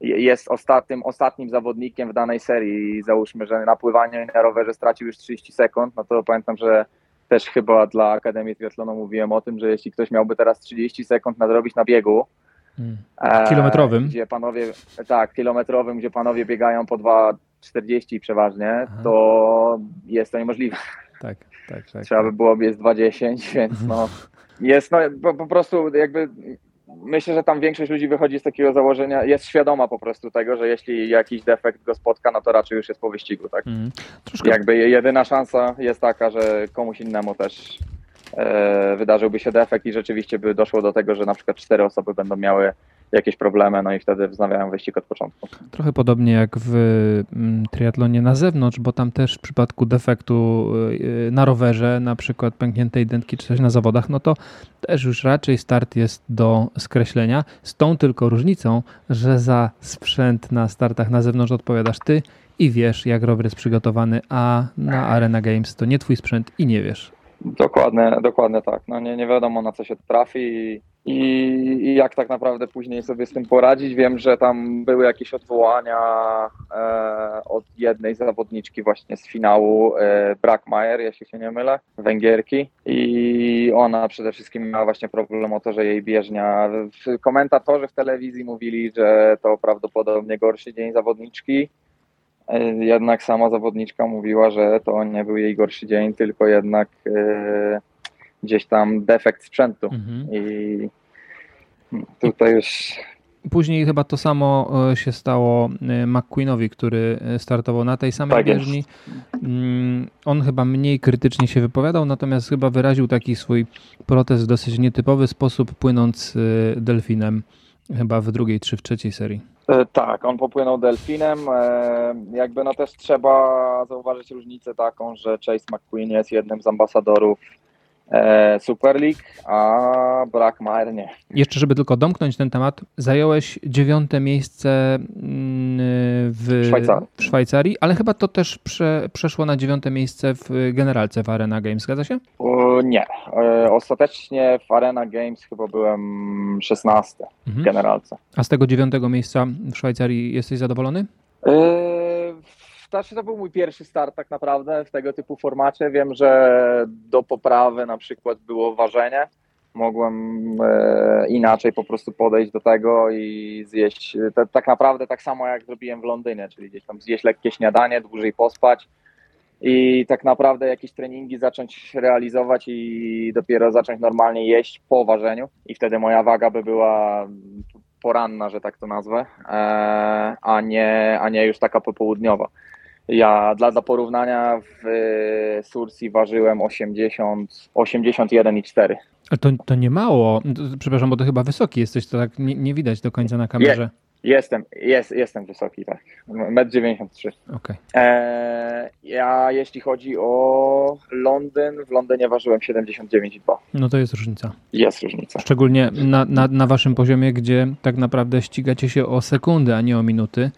jest ostatnim, ostatnim zawodnikiem w danej serii i załóżmy, że na pływaniu i na rowerze stracił już 30 sekund, no to pamiętam, że też chyba dla Akademii Triathlonu mówiłem o tym, że jeśli ktoś miałby teraz 30 sekund nadrobić na biegu, Hmm. Kilometrowym? Gdzie panowie, tak, kilometrowym, gdzie panowie biegają po 2,40 przeważnie, Aha. to jest to niemożliwe. Tak, tak, tak. Trzeba by było biec 2,10, więc no jest no, po, po prostu jakby myślę, że tam większość ludzi wychodzi z takiego założenia, jest świadoma po prostu tego, że jeśli jakiś defekt go spotka, no to raczej już jest po wyścigu, tak? Mm. Troszkę... Jakby jedyna szansa jest taka, że komuś innemu też wydarzyłby się defekt i rzeczywiście by doszło do tego, że na przykład cztery osoby będą miały jakieś problemy, no i wtedy wznawiają wyścig od początku. Trochę podobnie jak w mm, triatlonie na zewnątrz, bo tam też w przypadku defektu e, na rowerze, na przykład pękniętej dętki czy coś na zawodach, no to też już raczej start jest do skreślenia, z tą tylko różnicą, że za sprzęt na startach na zewnątrz odpowiadasz ty i wiesz, jak rower jest przygotowany, a na Arena Games to nie twój sprzęt i nie wiesz. Dokładnie, dokładnie tak. No nie, nie wiadomo na co się trafi i, i, jak tak naprawdę później sobie z tym poradzić. Wiem, że tam były jakieś odwołania e, od jednej zawodniczki właśnie z finału, e, Brackmeyer, jeśli się nie mylę, Węgierki i ona przede wszystkim miała właśnie problem o to, że jej bieżnia, komentatorzy w telewizji mówili, że to prawdopodobnie gorszy dzień zawodniczki, jednak sama zawodniczka mówiła, że to nie był jej gorszy dzień, tylko jednak e, gdzieś tam defekt sprzętu. Mhm. I tutaj już. Później chyba to samo e, się stało McQueenowi, który startował na tej samej tak bieżni. Mm, on chyba mniej krytycznie się wypowiadał, natomiast chyba wyraził taki swój protest w dosyć nietypowy sposób, płynąc delfinem chyba w drugiej czy w trzeciej serii. E, tak, on popłynął delfinem. E, jakby no też trzeba zauważyć różnicę taką, że Chase McQueen jest jednym z ambasadorów Super League, a Brackmeyer nie. Jeszcze, żeby tylko domknąć ten temat, zająłeś dziewiąte miejsce mm, w Szwajcarii, w Szwajcarii ale chyba to też prze, przeszło na dziewiąte miejsce w generalce w Arena Games, zgadza się? O, nie. E, ostatecznie w Arena Games chyba byłem szesnasty mhm. w generalce. A z tego dziewiątego miejsca w Szwajcarii jesteś zadowolony? E, znaczy to był mój pierwszy start tak naprawdę w tego typu formacie. Wiem, że do poprawy na przykład było ważenie. Mogłem e, inaczej po prostu podejść do tego i zjeść te, tak naprawdę tak samo jak zrobiłem w Londynie, czyli gdzieś tam zjeść lekkie śniadanie, dłużej pospać i tak naprawdę jakieś treningi zacząć realizować i dopiero zacząć normalnie jeść po ważeniu i wtedy moja waga by była poranna, że tak to nazwę, e, a nie, a nie już taka popołudniowa. Ja dla, dla porównania w e, Sursi ważyłem 80, 81,4. A to, to nie mało. Przepraszam, bo to chyba wysoki jesteś, to tak nie, nie widać do końca na kamerze. Je, jestem, jest, jestem wysoki, tak. 1,93 m. Okay. E, ja jeśli chodzi o Londyn, w Londynie ważyłem 79,2. No to jest różnica. Jest różnica. Szczególnie na, na, na waszym poziomie, gdzie tak naprawdę ścigacie się o sekundy, a nie o minuty.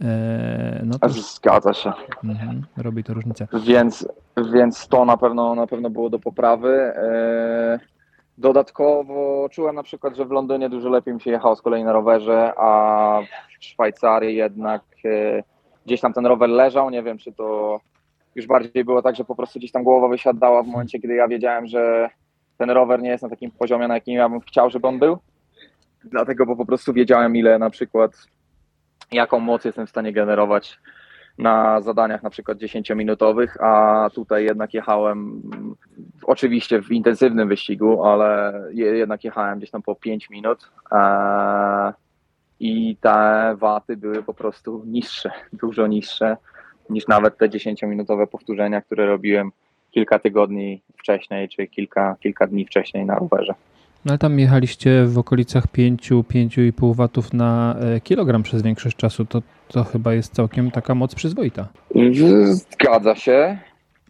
E, no to... Zgadza się. Mhm, robi to różnicę. Więc, więc to na pewno, na pewno było do poprawy. E, dodatkowo czułem na przykład, że w Londynie dużo lepiej mi się jechało z kolei na rowerze, a w Szwajcarii jednak e, gdzieś tam ten rower leżał. Nie wiem, czy to już bardziej było tak, że po prostu gdzieś tam głowa wysiadała w momencie, kiedy ja wiedziałem, że ten rower nie jest na takim poziomie, na jakim ja bym chciał, żeby on był. Dlatego, bo po prostu wiedziałem, ile na przykład jaką moc jestem w stanie generować na zadaniach na przykład 10-minutowych, a tutaj jednak jechałem oczywiście w intensywnym wyścigu, ale jednak jechałem gdzieś tam po 5 minut e, i te waty były po prostu niższe, dużo niższe niż nawet te 10-minutowe powtórzenia, które robiłem kilka tygodni wcześniej, czy kilka, kilka dni wcześniej na rowerze. No tam jechaliście w okolicach 5-5,5 watów na e, kilogram przez większość czasu. To, to chyba jest całkiem taka moc przyzwoita. Zgadza się.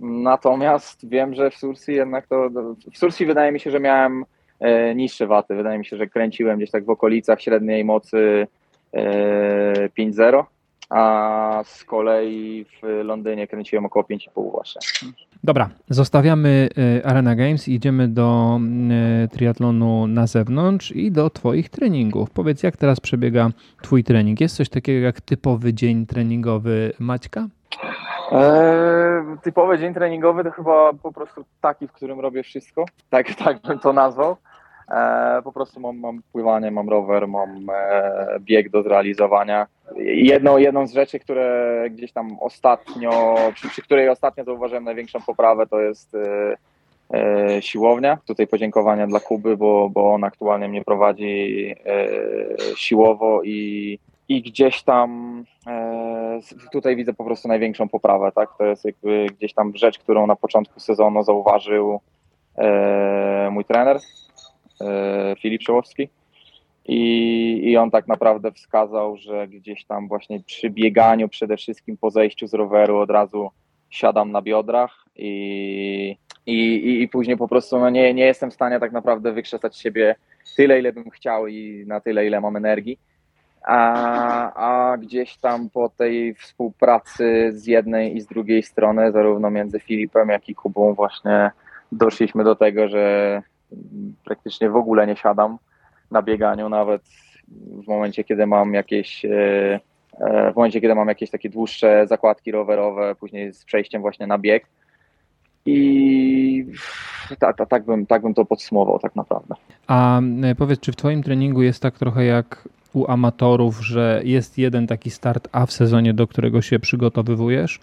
Natomiast wiem, że w Sursji jednak to. W Sursji wydaje mi się, że miałem e, niższe waty. Wydaje mi się, że kręciłem gdzieś tak w okolicach średniej mocy e, 5,0 a z kolei w Londynie kręciłem około 5,5 właśnie. Dobra, zostawiamy y, Arena Games i idziemy do y, triatlonu na zewnątrz i do Twoich treningów. Powiedz, jak teraz przebiega Twój trening? Jest coś takiego jak typowy dzień treningowy Maćka? Eee, typowy dzień treningowy to chyba po prostu taki, w którym robię wszystko. Tak, tak bym to nazwał. E, po prostu mam, mam pływanie, mam rower, mam e, bieg do zrealizowania. Jedną, jedną z rzeczy, które gdzieś tam ostatnio, przy, przy której ostatnio zauważyłem największą poprawę, to jest e, e siłownia. Tutaj podziękowania dla Kuby, bo, bo on aktualnie mnie prowadzi e, siłowo i, i gdzieś tam e, tutaj widzę po prostu największą poprawę. Tak? To jest jakby gdzieś tam rzecz, którą na początku sezonu zauważył mój trener Filip Szołowski. I, I on tak naprawdę wskazał, że gdzieś tam właśnie przy bieganiu, przede wszystkim po zejściu z roweru od razu siadam na biodrach i, i, i później po prostu no nie, nie jestem w stanie tak naprawdę wykrzesać siebie tyle, ile bym chciał i na tyle, ile mam energii. A, a gdzieś tam po tej współpracy z jednej i z drugiej strony, zarówno między Filipem, jak i Kubą, właśnie doszliśmy do tego, że praktycznie w ogóle nie siadam na bieganiu, nawet w momencie, kiedy mam jakieś e, w momencie, kiedy mam jakieś takie dłuższe zakładki rowerowe, później z przejściem właśnie na bieg. I tak, ta, tak, bym, tak bym to podsumował tak naprawdę. A powiedz, czy w Twoim treningu jest tak trochę jak u amatorów, że jest jeden taki start A w sezonie, do którego się przygotowywujesz?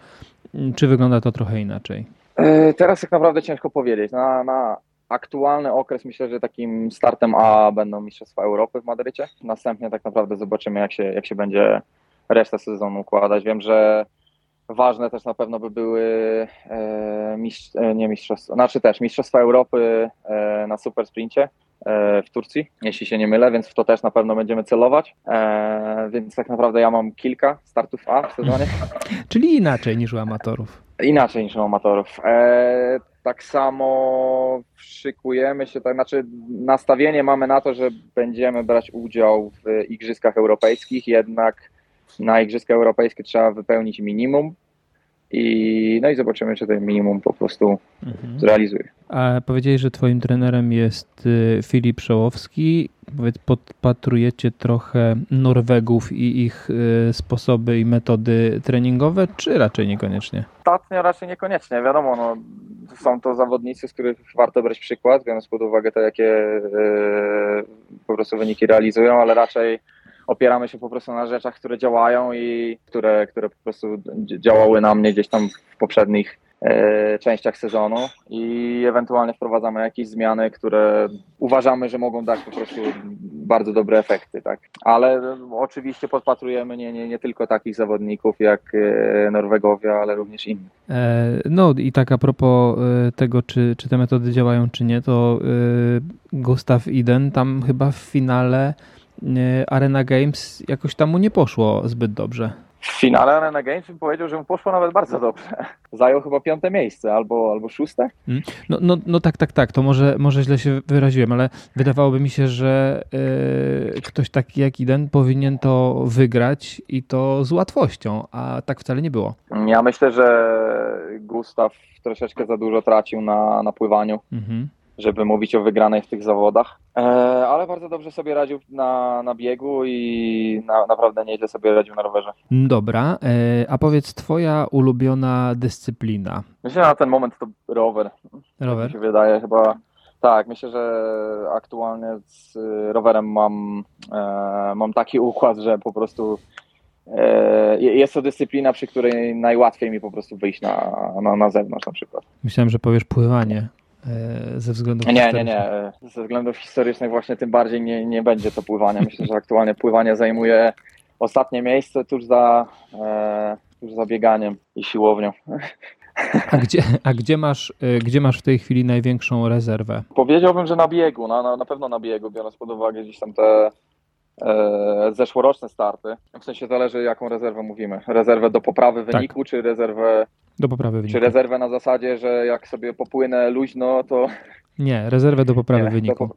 Czy wygląda to trochę inaczej? E, teraz tak naprawdę ciężko powiedzieć. Na, na aktualny okres myślę, że takim startem A będą Mistrzostwa Europy w Madrycie. Następnie tak naprawdę zobaczymy, jak się, jak się będzie reszta sezonu układać. Wiem, że ważne też na pewno by były e, mistrz, e, nie mistrzostwa, znaczy też Mistrzostwa Europy e, na super sprincie e, w Turcji, jeśli się nie mylę, więc w to też na pewno będziemy celować. E, więc tak naprawdę ja mam kilka startów A w sezonie. Czyli inaczej niż u amatorów. Inaczej niż u amatorów. Tak samo szykujemy się, tak znaczy nastawienie mamy na to, że będziemy brać udział w Igrzyskach Europejskich, jednak na Igrzyska Europejskie trzeba wypełnić minimum i no i zobaczymy, czy ten minimum po prostu mhm. zrealizuje. A powiedziałeś, że twoim trenerem jest y, Filip Szołowski. Powiedz, podpatrujecie trochę Norwegów i ich y, sposoby i metody treningowe, czy raczej niekoniecznie? Ostatnio raczej niekoniecznie. Wiadomo, no, są to zawodnicy, z których warto brać przykład, biorąc pod uwagę to, jakie yy, po prostu wyniki realizują, ale raczej opieramy się po prostu na rzeczach, które działają i które, które po prostu działały na mnie gdzieś tam w poprzednich częściach sezonu i ewentualnie wprowadzamy jakieś zmiany, które uważamy, że mogą dać po prostu bardzo dobre efekty, tak. Ale oczywiście podpatrujemy nie, nie, nie tylko takich zawodników jak e, Norwegowie, ale również. E, no i tak a propos tego, czy, czy te metody działają, czy nie, to Gustav Iden tam chyba w finale E, Arena Games jakoś tam mu nie poszło zbyt dobrze. W finale Arena Games bym powiedział, że mu poszło nawet bardzo dobrze. Zajął chyba piąte miejsce albo, albo szóste. Mm. No, no, no tak, tak, tak. To może, może źle się wyraziłem, ale wydawałoby mi się, że yy, ktoś taki jak Iden powinien to wygrać i to z łatwością, a tak wcale nie było. Ja myślę, że Gustaw troszeczkę za dużo tracił na, na pływaniu. Mhm żeby mówić o wygranej w tych zawodach. E, ale bardzo dobrze sobie radził na, na biegu i na, naprawdę nieźle sobie radził na rowerze. Dobra, e, a powiedz, twoja ulubiona dyscyplina? Myślę, że na ten moment to rower. Rower? Mi się wydaje chyba. Tak, myślę, że aktualnie z rowerem mam, e, mam taki układ, że po prostu jest to dyscyplina, przy której najłatwiej mi po prostu wyjść na, na, na zewnątrz na przykład. Myślałem, że powiesz pływanie. E, ze względów Nie, nie, nie. Ze względów historycznych właśnie tym bardziej nie, nie będzie to pływanie. Myślę, że aktualnie pływanie zajmuje ostatnie miejsce tuż za, e, tuż za bieganiem i siłownią. A gdzie, a gdzie, masz, e, gdzie masz w tej chwili największą rezerwę? Powiedziałbym, że na biegu, na, na, na pewno na biegu, biorąc pod uwagę gdzieś tam te zeszłoroczne starty. W sensie zależy, jaką rezerwę mówimy. Rezerwę do poprawy tak. wyniku, tak. czy rezerwę do poprawy wyniku. Czy rezerwę na zasadzie, że jak sobie popłynę luźno, to. Nie, rezerwę do poprawy Nie, wyniku. Do,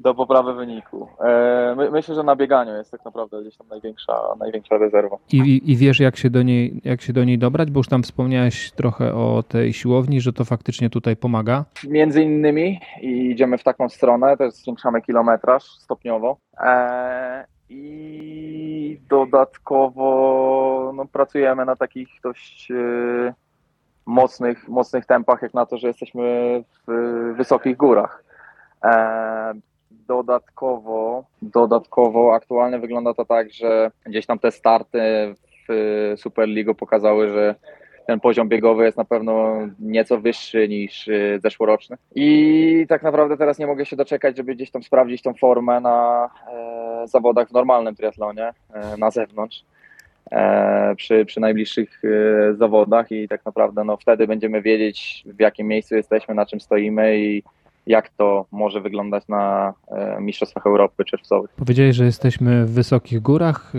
do, poprawy wyniku. E, my, myślę, że na bieganiu jest tak naprawdę gdzieś tam największa, największa rezerwa. I, i, I wiesz, jak się, do niej, jak się do niej dobrać? Bo już tam wspomniałeś trochę o tej siłowni, że to faktycznie tutaj pomaga. Między innymi i idziemy w taką stronę, też zwiększamy kilometraż stopniowo. E, I dodatkowo no, pracujemy na takich dość. E, mocnych, mocnych tempach, jak na to, że jesteśmy w wysokich górach. Dodatkowo, dodatkowo aktualnie wygląda to tak, że gdzieś tam te starty w Superligu pokazały, że ten poziom biegowy jest na pewno nieco wyższy niż zeszłoroczny. I tak naprawdę teraz nie mogę się doczekać, żeby gdzieś tam sprawdzić tą formę na e, zawodach w normalnym triatlonie e, na zewnątrz. E, przy, przy najbliższych e, zawodach i tak naprawdę no, wtedy będziemy wiedzieć w jakim miejscu jesteśmy, na czym stoimy i jak to może wyglądać na e, Mistrzostwach Europy czerwcowych. Powiedziałeś, że jesteśmy w wysokich górach.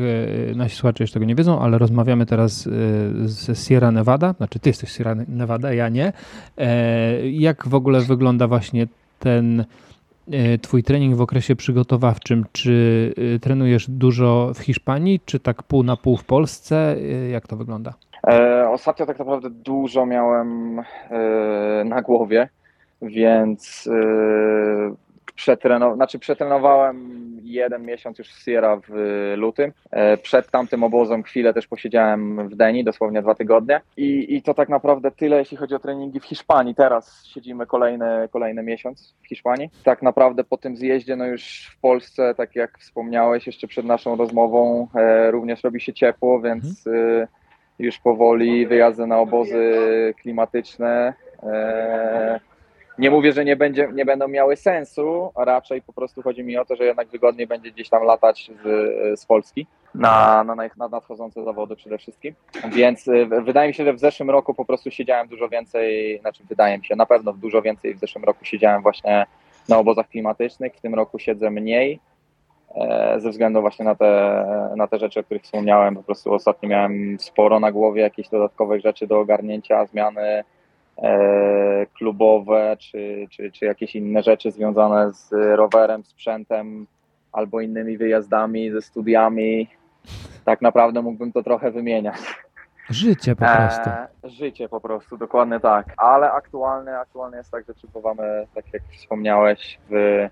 Nasi słuchacze jeszcze tego nie wiedzą, ale rozmawiamy teraz ze Sierra Nevada. Znaczy, ty jesteś Sierra Nevada, ja nie. Jak w ogóle wygląda właśnie ten E, twój trening w okresie przygotowawczym? Czy e, trenujesz dużo w Hiszpanii, czy tak pół na pół w Polsce? E, jak to wygląda? ostatnio tak naprawdę dużo miałem na głowie. Więc yy, przetrenow znaczy przetrenowałem jeden miesiąc już w Sierra w lutym. E, przed tamtym obozem chwilę też posiedziałem w Deni, dosłownie dwa tygodnie. I, I to tak naprawdę tyle, jeśli chodzi o treningi w Hiszpanii. Teraz siedzimy kolejny, kolejny miesiąc w Hiszpanii. Tak naprawdę po tym zjeździe, no już w Polsce, tak jak wspomniałeś jeszcze przed naszą rozmową, e, również robi się ciepło, więc mhm. e, już powoli wyjazdy na obozy klimatyczne. Nie mówię, że nie, będzie, nie będą miały sensu, a raczej po prostu chodzi mi o to, że jednak wygodniej będzie gdzieś tam latać z, z Polski na, na, na nadchodzące zawody przede wszystkim. Więc y, wydaje mi się, że w zeszłym roku po prostu siedziałem dużo więcej, znaczy wydaje mi się, na pewno dużo więcej w zeszłym roku siedziałem właśnie na obozach klimatycznych, w tym roku siedzę mniej e, ze względu właśnie na te, na te rzeczy, o których wspomniałem. Po prostu ostatnio miałem sporo na głowie jakichś dodatkowych rzeczy do ogarnięcia, zmiany klubowe, czy, czy, czy jakieś inne rzeczy związane z rowerem, sprzętem albo innymi wyjazdami, ze studiami. Tak naprawdę mógłbym to trochę wymieniać. Życie po prostu. E, życie po prostu, dokładnie tak. Ale aktualnie, aktualnie jest tak, że przybywamy, tak jak wspomniałeś, w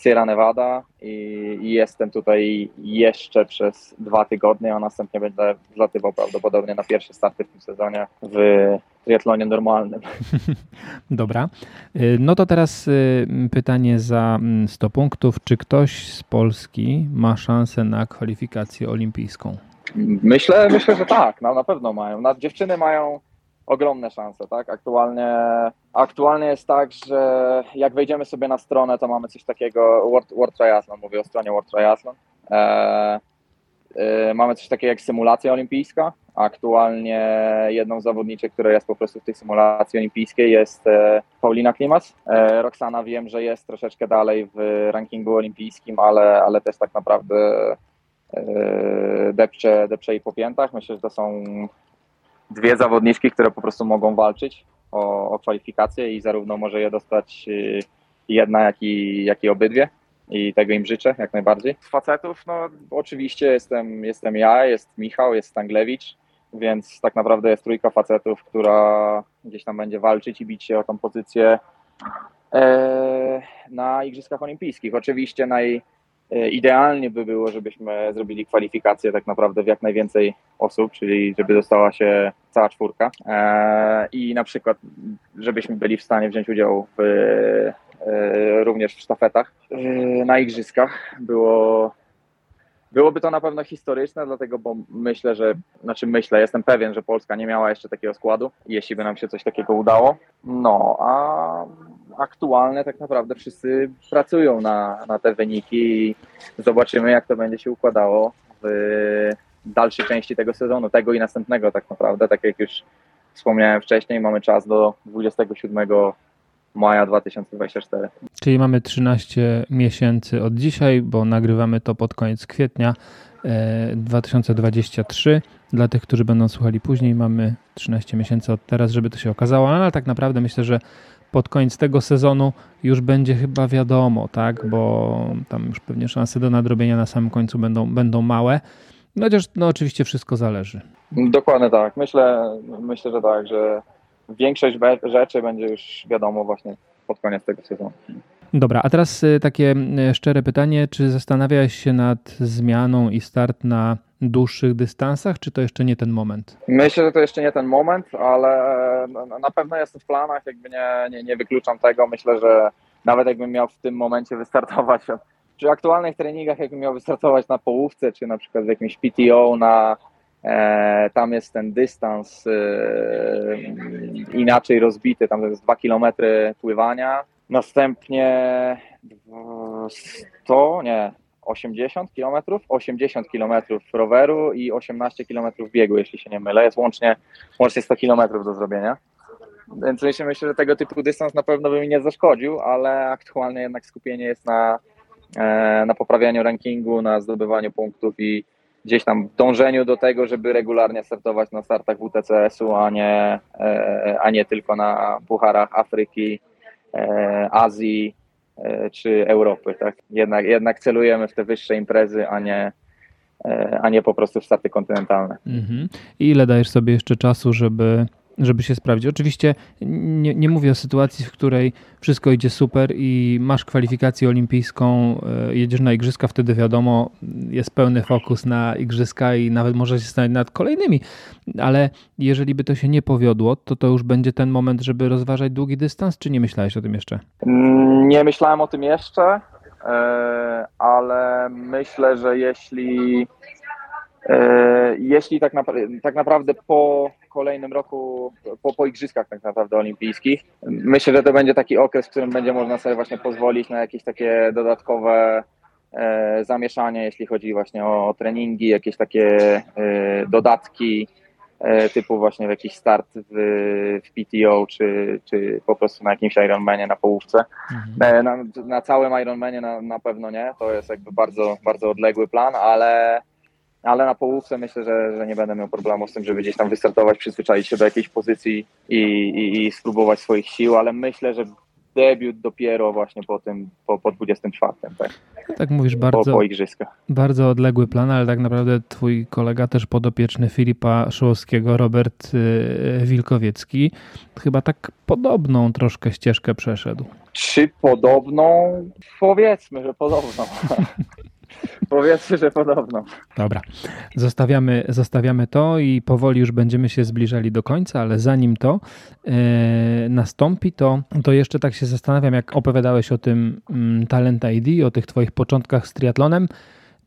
Sierra Nevada i, jestem tutaj jeszcze przez dwa tygodnie, a następnie będę zlatywał prawdopodobnie na pierwsze starty w tym sezonie w triatlonie normalnym. Dobra. Y, no to teraz y, pytanie za 100 mm, punktów. Czy ktoś z Polski ma szansę na kwalifikację olimpijską? Myślę, myślę, że tak, no, na pewno mają. dziewczyny mają ogromne szanse, tak? Aktualnie, aktualnie jest tak, że jak wejdziemy sobie na stronę, to mamy coś takiego, World, World Triathlon, mówię o stronie World Triathlon. E, e, mamy coś takiego jak symulacja olimpijska. Aktualnie jedną z zawodniczek, która jest po prostu w tej symulacji olimpijskiej jest e, Paulina Klimas. E, Roxana wiem, że jest troszeczkę dalej w rankingu olimpijskim, ale, ale też tak naprawdę depcze, depcze i po piętach. Myślę, że to są dwie zawodniczki, które po prostu mogą walczyć o, o kwalifikacje i zarówno może je dostać y, jedna, jak i, jak i obydwie i tego im życzę jak najbardziej. Z facetów, no oczywiście jestem, jestem ja, jest Michał, jest Stanglewicz, więc tak naprawdę jest trójka facetów, która gdzieś tam będzie walczyć i bić się o tą pozycję e, na Igrzyskach Olimpijskich. Oczywiście naj, idealnie by było, żebyśmy zrobili kwalifikację tak naprawdę w jak najwięcej osób, czyli żeby dostała się cała czwórka e, i na przykład, żebyśmy byli w stanie wziąć udział w, e, również w sztafetach na igrzyskach. Było, byłoby to na pewno historyczne, dlatego, bo myślę, że, znaczy myślę, jestem pewien, że Polska nie miała jeszcze takiego składu, jeśli by nam się coś takiego udało. No, a aktualne tak naprawdę wszyscy pracują na, na te wyniki i zobaczymy, jak to będzie się układało w dalszej części tego sezonu, tego i następnego tak naprawdę. Tak jak już wspomniałem wcześniej, mamy czas do 27 maja 2024. Czyli mamy 13 miesięcy od dzisiaj, bo nagrywamy to pod koniec kwietnia 2023. E, Dla tych, którzy będą słuchali później, mamy 13 miesięcy od teraz, żeby to się okazało, no, ale tak naprawdę myślę, że pod koniec tego sezonu już będzie chyba wiadomo, tak, bo tam już pewnie szanse do nadrobienia na samym końcu będą, będą małe. No chociaż no oczywiście wszystko zależy. Dokładnie tak. Myślę, myślę, że tak, że większość rzeczy będzie już wiadomo właśnie pod koniec tego sezonu. Dobra, a teraz y, takie szczere pytanie, czy zastanawiałeś się nad zmianą i start na dłuższych dystansach, czy to jeszcze nie ten moment? Myślę, że to jeszcze nie ten moment, ale na pewno jest w planach, jakby nie, nie, nie wykluczam tego. Myślę, że nawet jakbym miał w tym momencie wystartować przy aktualnych treningach, jakbym miał wystartować na połówce, czy na przykład w jakimś PTO na e, tam jest ten dystans e, inaczej rozbity, tam jest 2 km pływania, następnie 100, nie, 80 km, 80 km roweru i 18 km biegu, jeśli się nie mylę. Jest łącznie, łącznie 100 km do zrobienia. Więc myślę, że tego typu dystans na pewno by mi nie zaszkodził, ale aktualnie jednak skupienie jest na, e, na poprawianiu rankingu, na zdobywaniu punktów i gdzieś tam dążeniu do tego, żeby regularnie startować na startach WTCS-u, a nie, e, a nie tylko na pucharach Afryki, Azji, E, czy Europy. Tak? Jednak, jednak celujemy w te wyższe imprezy, a nie, e, a nie po prostu w starty kontynentalne. Mhm. I ile dajesz sobie jeszcze czasu, żeby żeby się sprawdzić. Oczywiście nie, nie mówię o sytuacji, w której wszystko idzie super i masz kwalifikację olimpijską, e, jedziesz na igrzyska, wtedy wiadomo, jest pełny fokus na igrzyska i nawet może się stać nad kolejnymi, ale jeżeli by to się nie powiodło, to to już będzie ten moment, żeby rozważać długi dystans, czy nie myślałeś o tym jeszcze? Nie myślałem o tym jeszcze, e, ale myślę, że jeśli jeśli tak, tak naprawdę po kolejnym roku, po, po igrzyskach tak naprawdę olimpijskich. Myślę, że to będzie taki okres, w którym będzie można sobie właśnie pozwolić na jakieś takie dodatkowe e, zamieszanie, jeśli chodzi właśnie o, o treningi, jakieś takie e, dodatki e, typu właśnie jakiś start w, w PTO, czy, czy po prostu na jakimś Ironmanie na połówce. Mhm. E, na, na całym Ironmanie na, na pewno nie, to jest jakby bardzo, bardzo odległy plan, ale ale na połówce myślę, że, że nie będę miał problemu z tym, żeby gdzieś tam wystartować, przyzwyczaić się do jakiejś pozycji i, i, i spróbować swoich sił, ale myślę, że debiut dopiero właśnie po tym, po, po 24. Tak, tak mówisz, bardzo, po, po igrzyskach. bardzo odległy plan, ale tak naprawdę twój kolega też podopieczny Filipa Szołowskiego, Robert y, Wilkowiecki, chyba tak podobną troszkę ścieżkę przeszedł. Czy podobną? Powiedzmy, że podobną. Powiedzmy, że podobno. Dobra, zostawiamy, zostawiamy to i powoli już będziemy się zbliżali do końca, ale zanim to e, nastąpi, to, to jeszcze tak się zastanawiam, jak opowiadałeś o tym mm, Talent ID, o tych twoich początkach z triatlonem.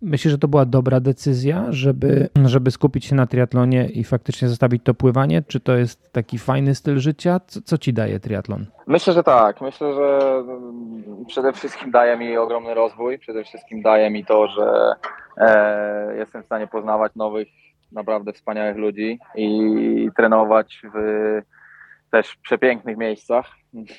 Myślisz, że to była dobra decyzja, żeby, żeby skupić się na triatlonie i faktycznie zostawić to pływanie? Czy to jest taki fajny styl życia? Co, co ci daje triatlon? Myślę, że tak. Myślę, że mm, przede wszystkim daje mi ogromny rozwój. Przede wszystkim daje mi to, że e, jestem w stanie poznawać nowych, naprawdę wspaniałych ludzi i trenować w też przepięknych miejscach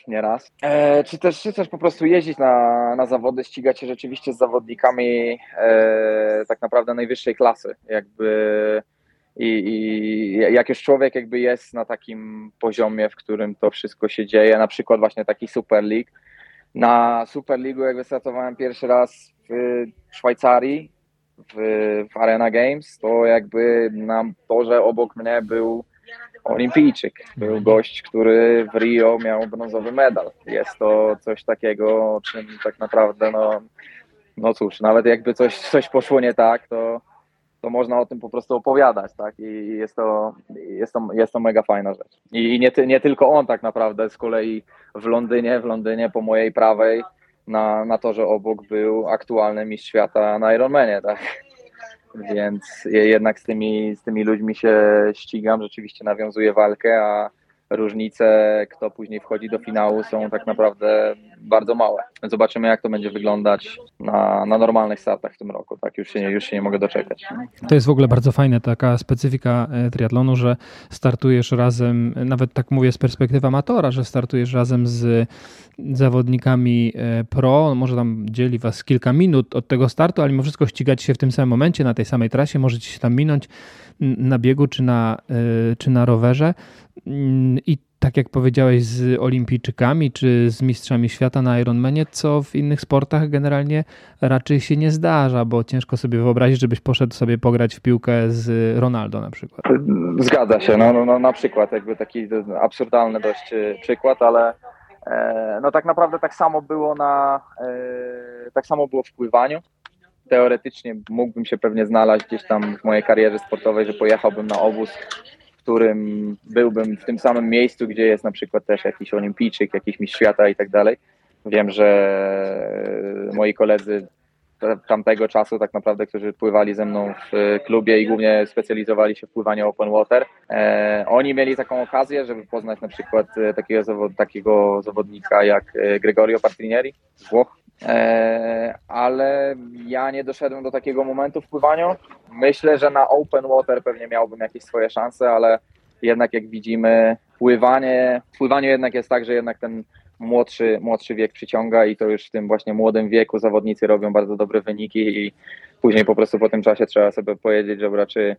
nieraz. E, czy, też, czy też po prostu jeździć na, na zawody, ścigać się rzeczywiście z zawodnikami e, tak naprawdę najwyższej klasy. Jakby i, i jak już człowiek jakby jest na takim poziomie, w którym to wszystko się dzieje, na przykład właśnie taki Super League. Na Super League jak wystartowałem pierwszy raz w Szwajcarii, w, w Arena Games, to jakby na torze obok mnie był olimpijczyk. Był gość, który w Rio miał brązowy medal. Jest to coś takiego, czym tak naprawdę, no, no cóż, nawet jakby coś, coś poszło nie tak, to, to można o tym po prostu opowiadać, tak? I jest to, jest to, jest to mega fajna rzecz. I nie, nie tylko on tak naprawdę, z kolei w Londynie, w Londynie po mojej prawej na, na torze obok był aktualny mistrz świata na Ironmanie, tak? Więc jednak z tymi, z tymi ludźmi się ścigam, rzeczywiście nawiązuję walkę, a różnice, kto później wchodzi do finału, są tak naprawdę bardzo małe. Zobaczymy, jak to będzie wyglądać na, na normalnych startach w tym roku. Tak, już się, już się nie mogę doczekać. To jest w ogóle bardzo fajne, taka specyfika e, triatlonu, że startujesz razem, nawet tak mówię z perspektywy amatora, że startujesz razem z zawodnikami e, pro, może tam dzieli was kilka minut od tego startu, ale mimo wszystko ścigać się w tym samym momencie, na tej samej trasie, możecie się tam minąć na biegu czy na, e, czy na rowerze. I tak jak powiedziałeś, z olimpijczykami czy z mistrzami świata na Ironmanie, co w innych sportach generalnie raczej się nie zdarza, bo ciężko sobie wyobrazić, żebyś poszedł sobie pograć w piłkę z Ronaldo na przykład. Zgadza się, no, no, no na przykład, jakby taki absurdalny dość e, przykład, ale e, no tak naprawdę tak samo było na, e, tak samo było w pływaniu teoretycznie mógłbym się pewnie znaleźć gdzieś tam w mojej karierze sportowej, że pojechałbym na obóz, którym byłbym w tym samym miejscu, gdzie jest na przykład też jakiś olimpijczyk, jakiś mistrz świata i tak dalej. Wiem, że moi koledzy tamtego czasu tak naprawdę, którzy pływali ze mną w klubie i głównie specjalizowali się w pływaniu open water. E, oni mieli taką okazję, żeby poznać na przykład takiego, zawod, takiego zawodnika jak Gregorio Partinieri z Włoch, E, ale ja nie doszedłem do takiego momentu w pływaniu. Myślę, że na open water pewnie miałbym jakieś swoje szanse, ale jednak jak widzimy, pływanie, w pływaniu jednak jest tak, że jednak ten młodszy, młodszy wiek przyciąga i to już w tym właśnie młodym wieku zawodnicy robią bardzo dobre wyniki i później po prostu po tym czasie trzeba sobie powiedzieć, że czy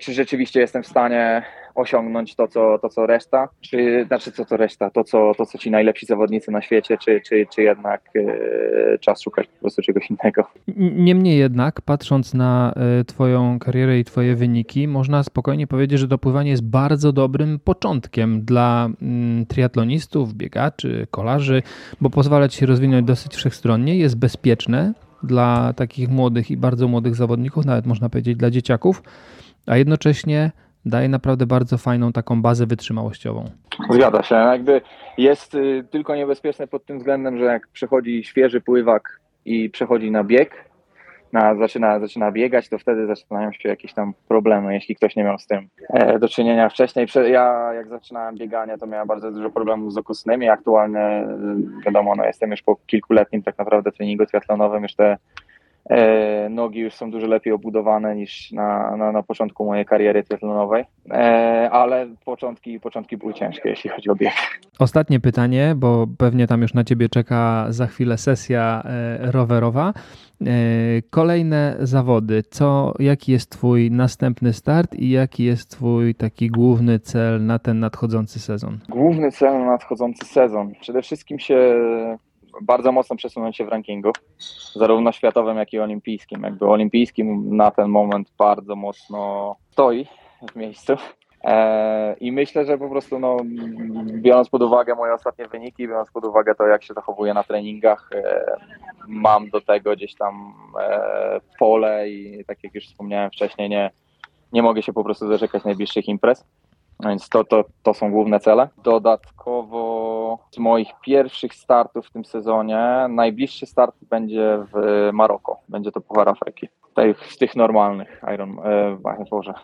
czy rzeczywiście jestem w stanie osiągnąć to, co, to, co reszta, czy znaczy co to reszta, to co, to, co ci najlepsi zawodnicy na świecie, czy, czy, czy jednak e, czas szukać po prostu czegoś innego. Niemniej jednak, patrząc na e, Twoją karierę i Twoje wyniki, można spokojnie powiedzieć, że dopływanie jest bardzo dobrym początkiem dla mm, triatlonistów, biegaczy, kolarzy, bo pozwala Ci się rozwinąć dosyć wszechstronnie, jest bezpieczne dla takich młodych i bardzo młodych zawodników, nawet można powiedzieć dla dzieciaków, a jednocześnie daje naprawdę bardzo fajną taką bazę wytrzymałościową. Zgadza się. Jakby jest y, tylko niebezpieczne pod tym względem, że jak przychodzi świeży pływak i przechodzi na bieg, na, zaczyna, zaczyna biegać, to wtedy zaczynają się jakieś tam problemy, jeśli ktoś nie miał z tym e, do czynienia wcześniej. Ja jak zaczynałem bieganie, to miałem bardzo dużo problemów z okostnymi. Aktualnie y, wiadomo, no, jestem już po kilkuletnim tak naprawdę treningu triatlonowym, już te E, nogi już są dużo lepiej obudowane niż na, na, na początku mojej kariery triathlonowej, e, ale początki, początki były ciężkie, jeśli chodzi o bieg. Ostatnie pytanie, bo pewnie tam już na ciebie czeka za chwilę sesja e, rowerowa. Kolejne zawody. Co, jaki jest Twój następny start i jaki jest Twój taki główny cel na ten nadchodzący sezon? Główny cel na nadchodzący sezon. Przede wszystkim się bardzo mocno przesunąć się w rankingu, zarówno światowym, jak i olimpijskim. Jakby olimpijskim na ten moment bardzo mocno stoi w miejscu. E, I myślę, że po prostu, no, biorąc pod uwagę moje ostatnie wyniki, biorąc pod uwagę to, jak się zachowuję na treningach, e, mam do tego gdzieś tam e, pole i tak jak już wspomniałem wcześniej, nie, nie mogę się po prostu zarzekać najbliższych imprez. Więc to, to, to są główne cele. Dodatkowo z moich pierwszych startów w tym sezonie najbliższy start będzie w Maroko. Będzie to Puchar Afryki. z tych normalnych Iron, e, Boże,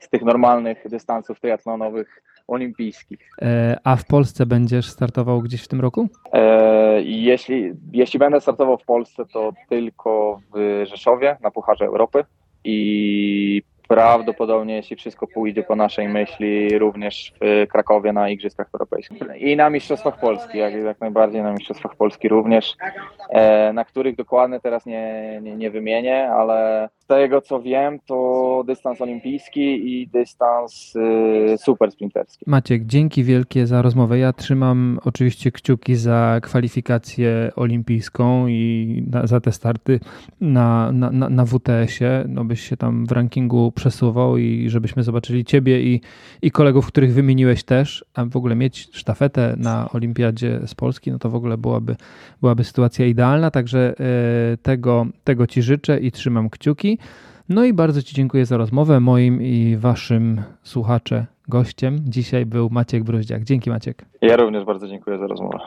z tych normalnych dystansów triatlonowych olimpijskich. E, a w Polsce będziesz startował gdzieś w tym roku? E, jeśli, jeśli będę startował w Polsce, to tylko w Rzeszowie na Pucharze Europy i prawdopodobnie, jeśli wszystko pójdzie po naszej myśli, również w Krakowie na Igrzyskach Europejskich. I na Mistrzostwach Polski, jak, jak najbardziej na Mistrzostwach Polski również, e, na których dokładnie teraz nie, nie, nie wymienię, ale tego co wiem, to dystans olimpijski i dystans y, super sprinterski. Maciek, dzięki wielkie za rozmowę. Ja trzymam oczywiście kciuki za kwalifikację olimpijską i na, za te starty na, na, na, na WTS-ie, no byś się tam w rankingu przesuwał i żebyśmy zobaczyli Ciebie i, i kolegów, których wymieniłeś też, a w ogóle mieć sztafetę na Olimpiadzie z Polski, no to w ogóle byłaby, byłaby sytuacja idealna, także e, tego, tego Ci życzę i trzymam kciuki. No i bardzo Ci dziękuję za rozmowę. Moim i Waszym słuchacze gościem dzisiaj był Maciek Bruździak. Dzięki Maciek. Ja również bardzo dziękuję za rozmowę.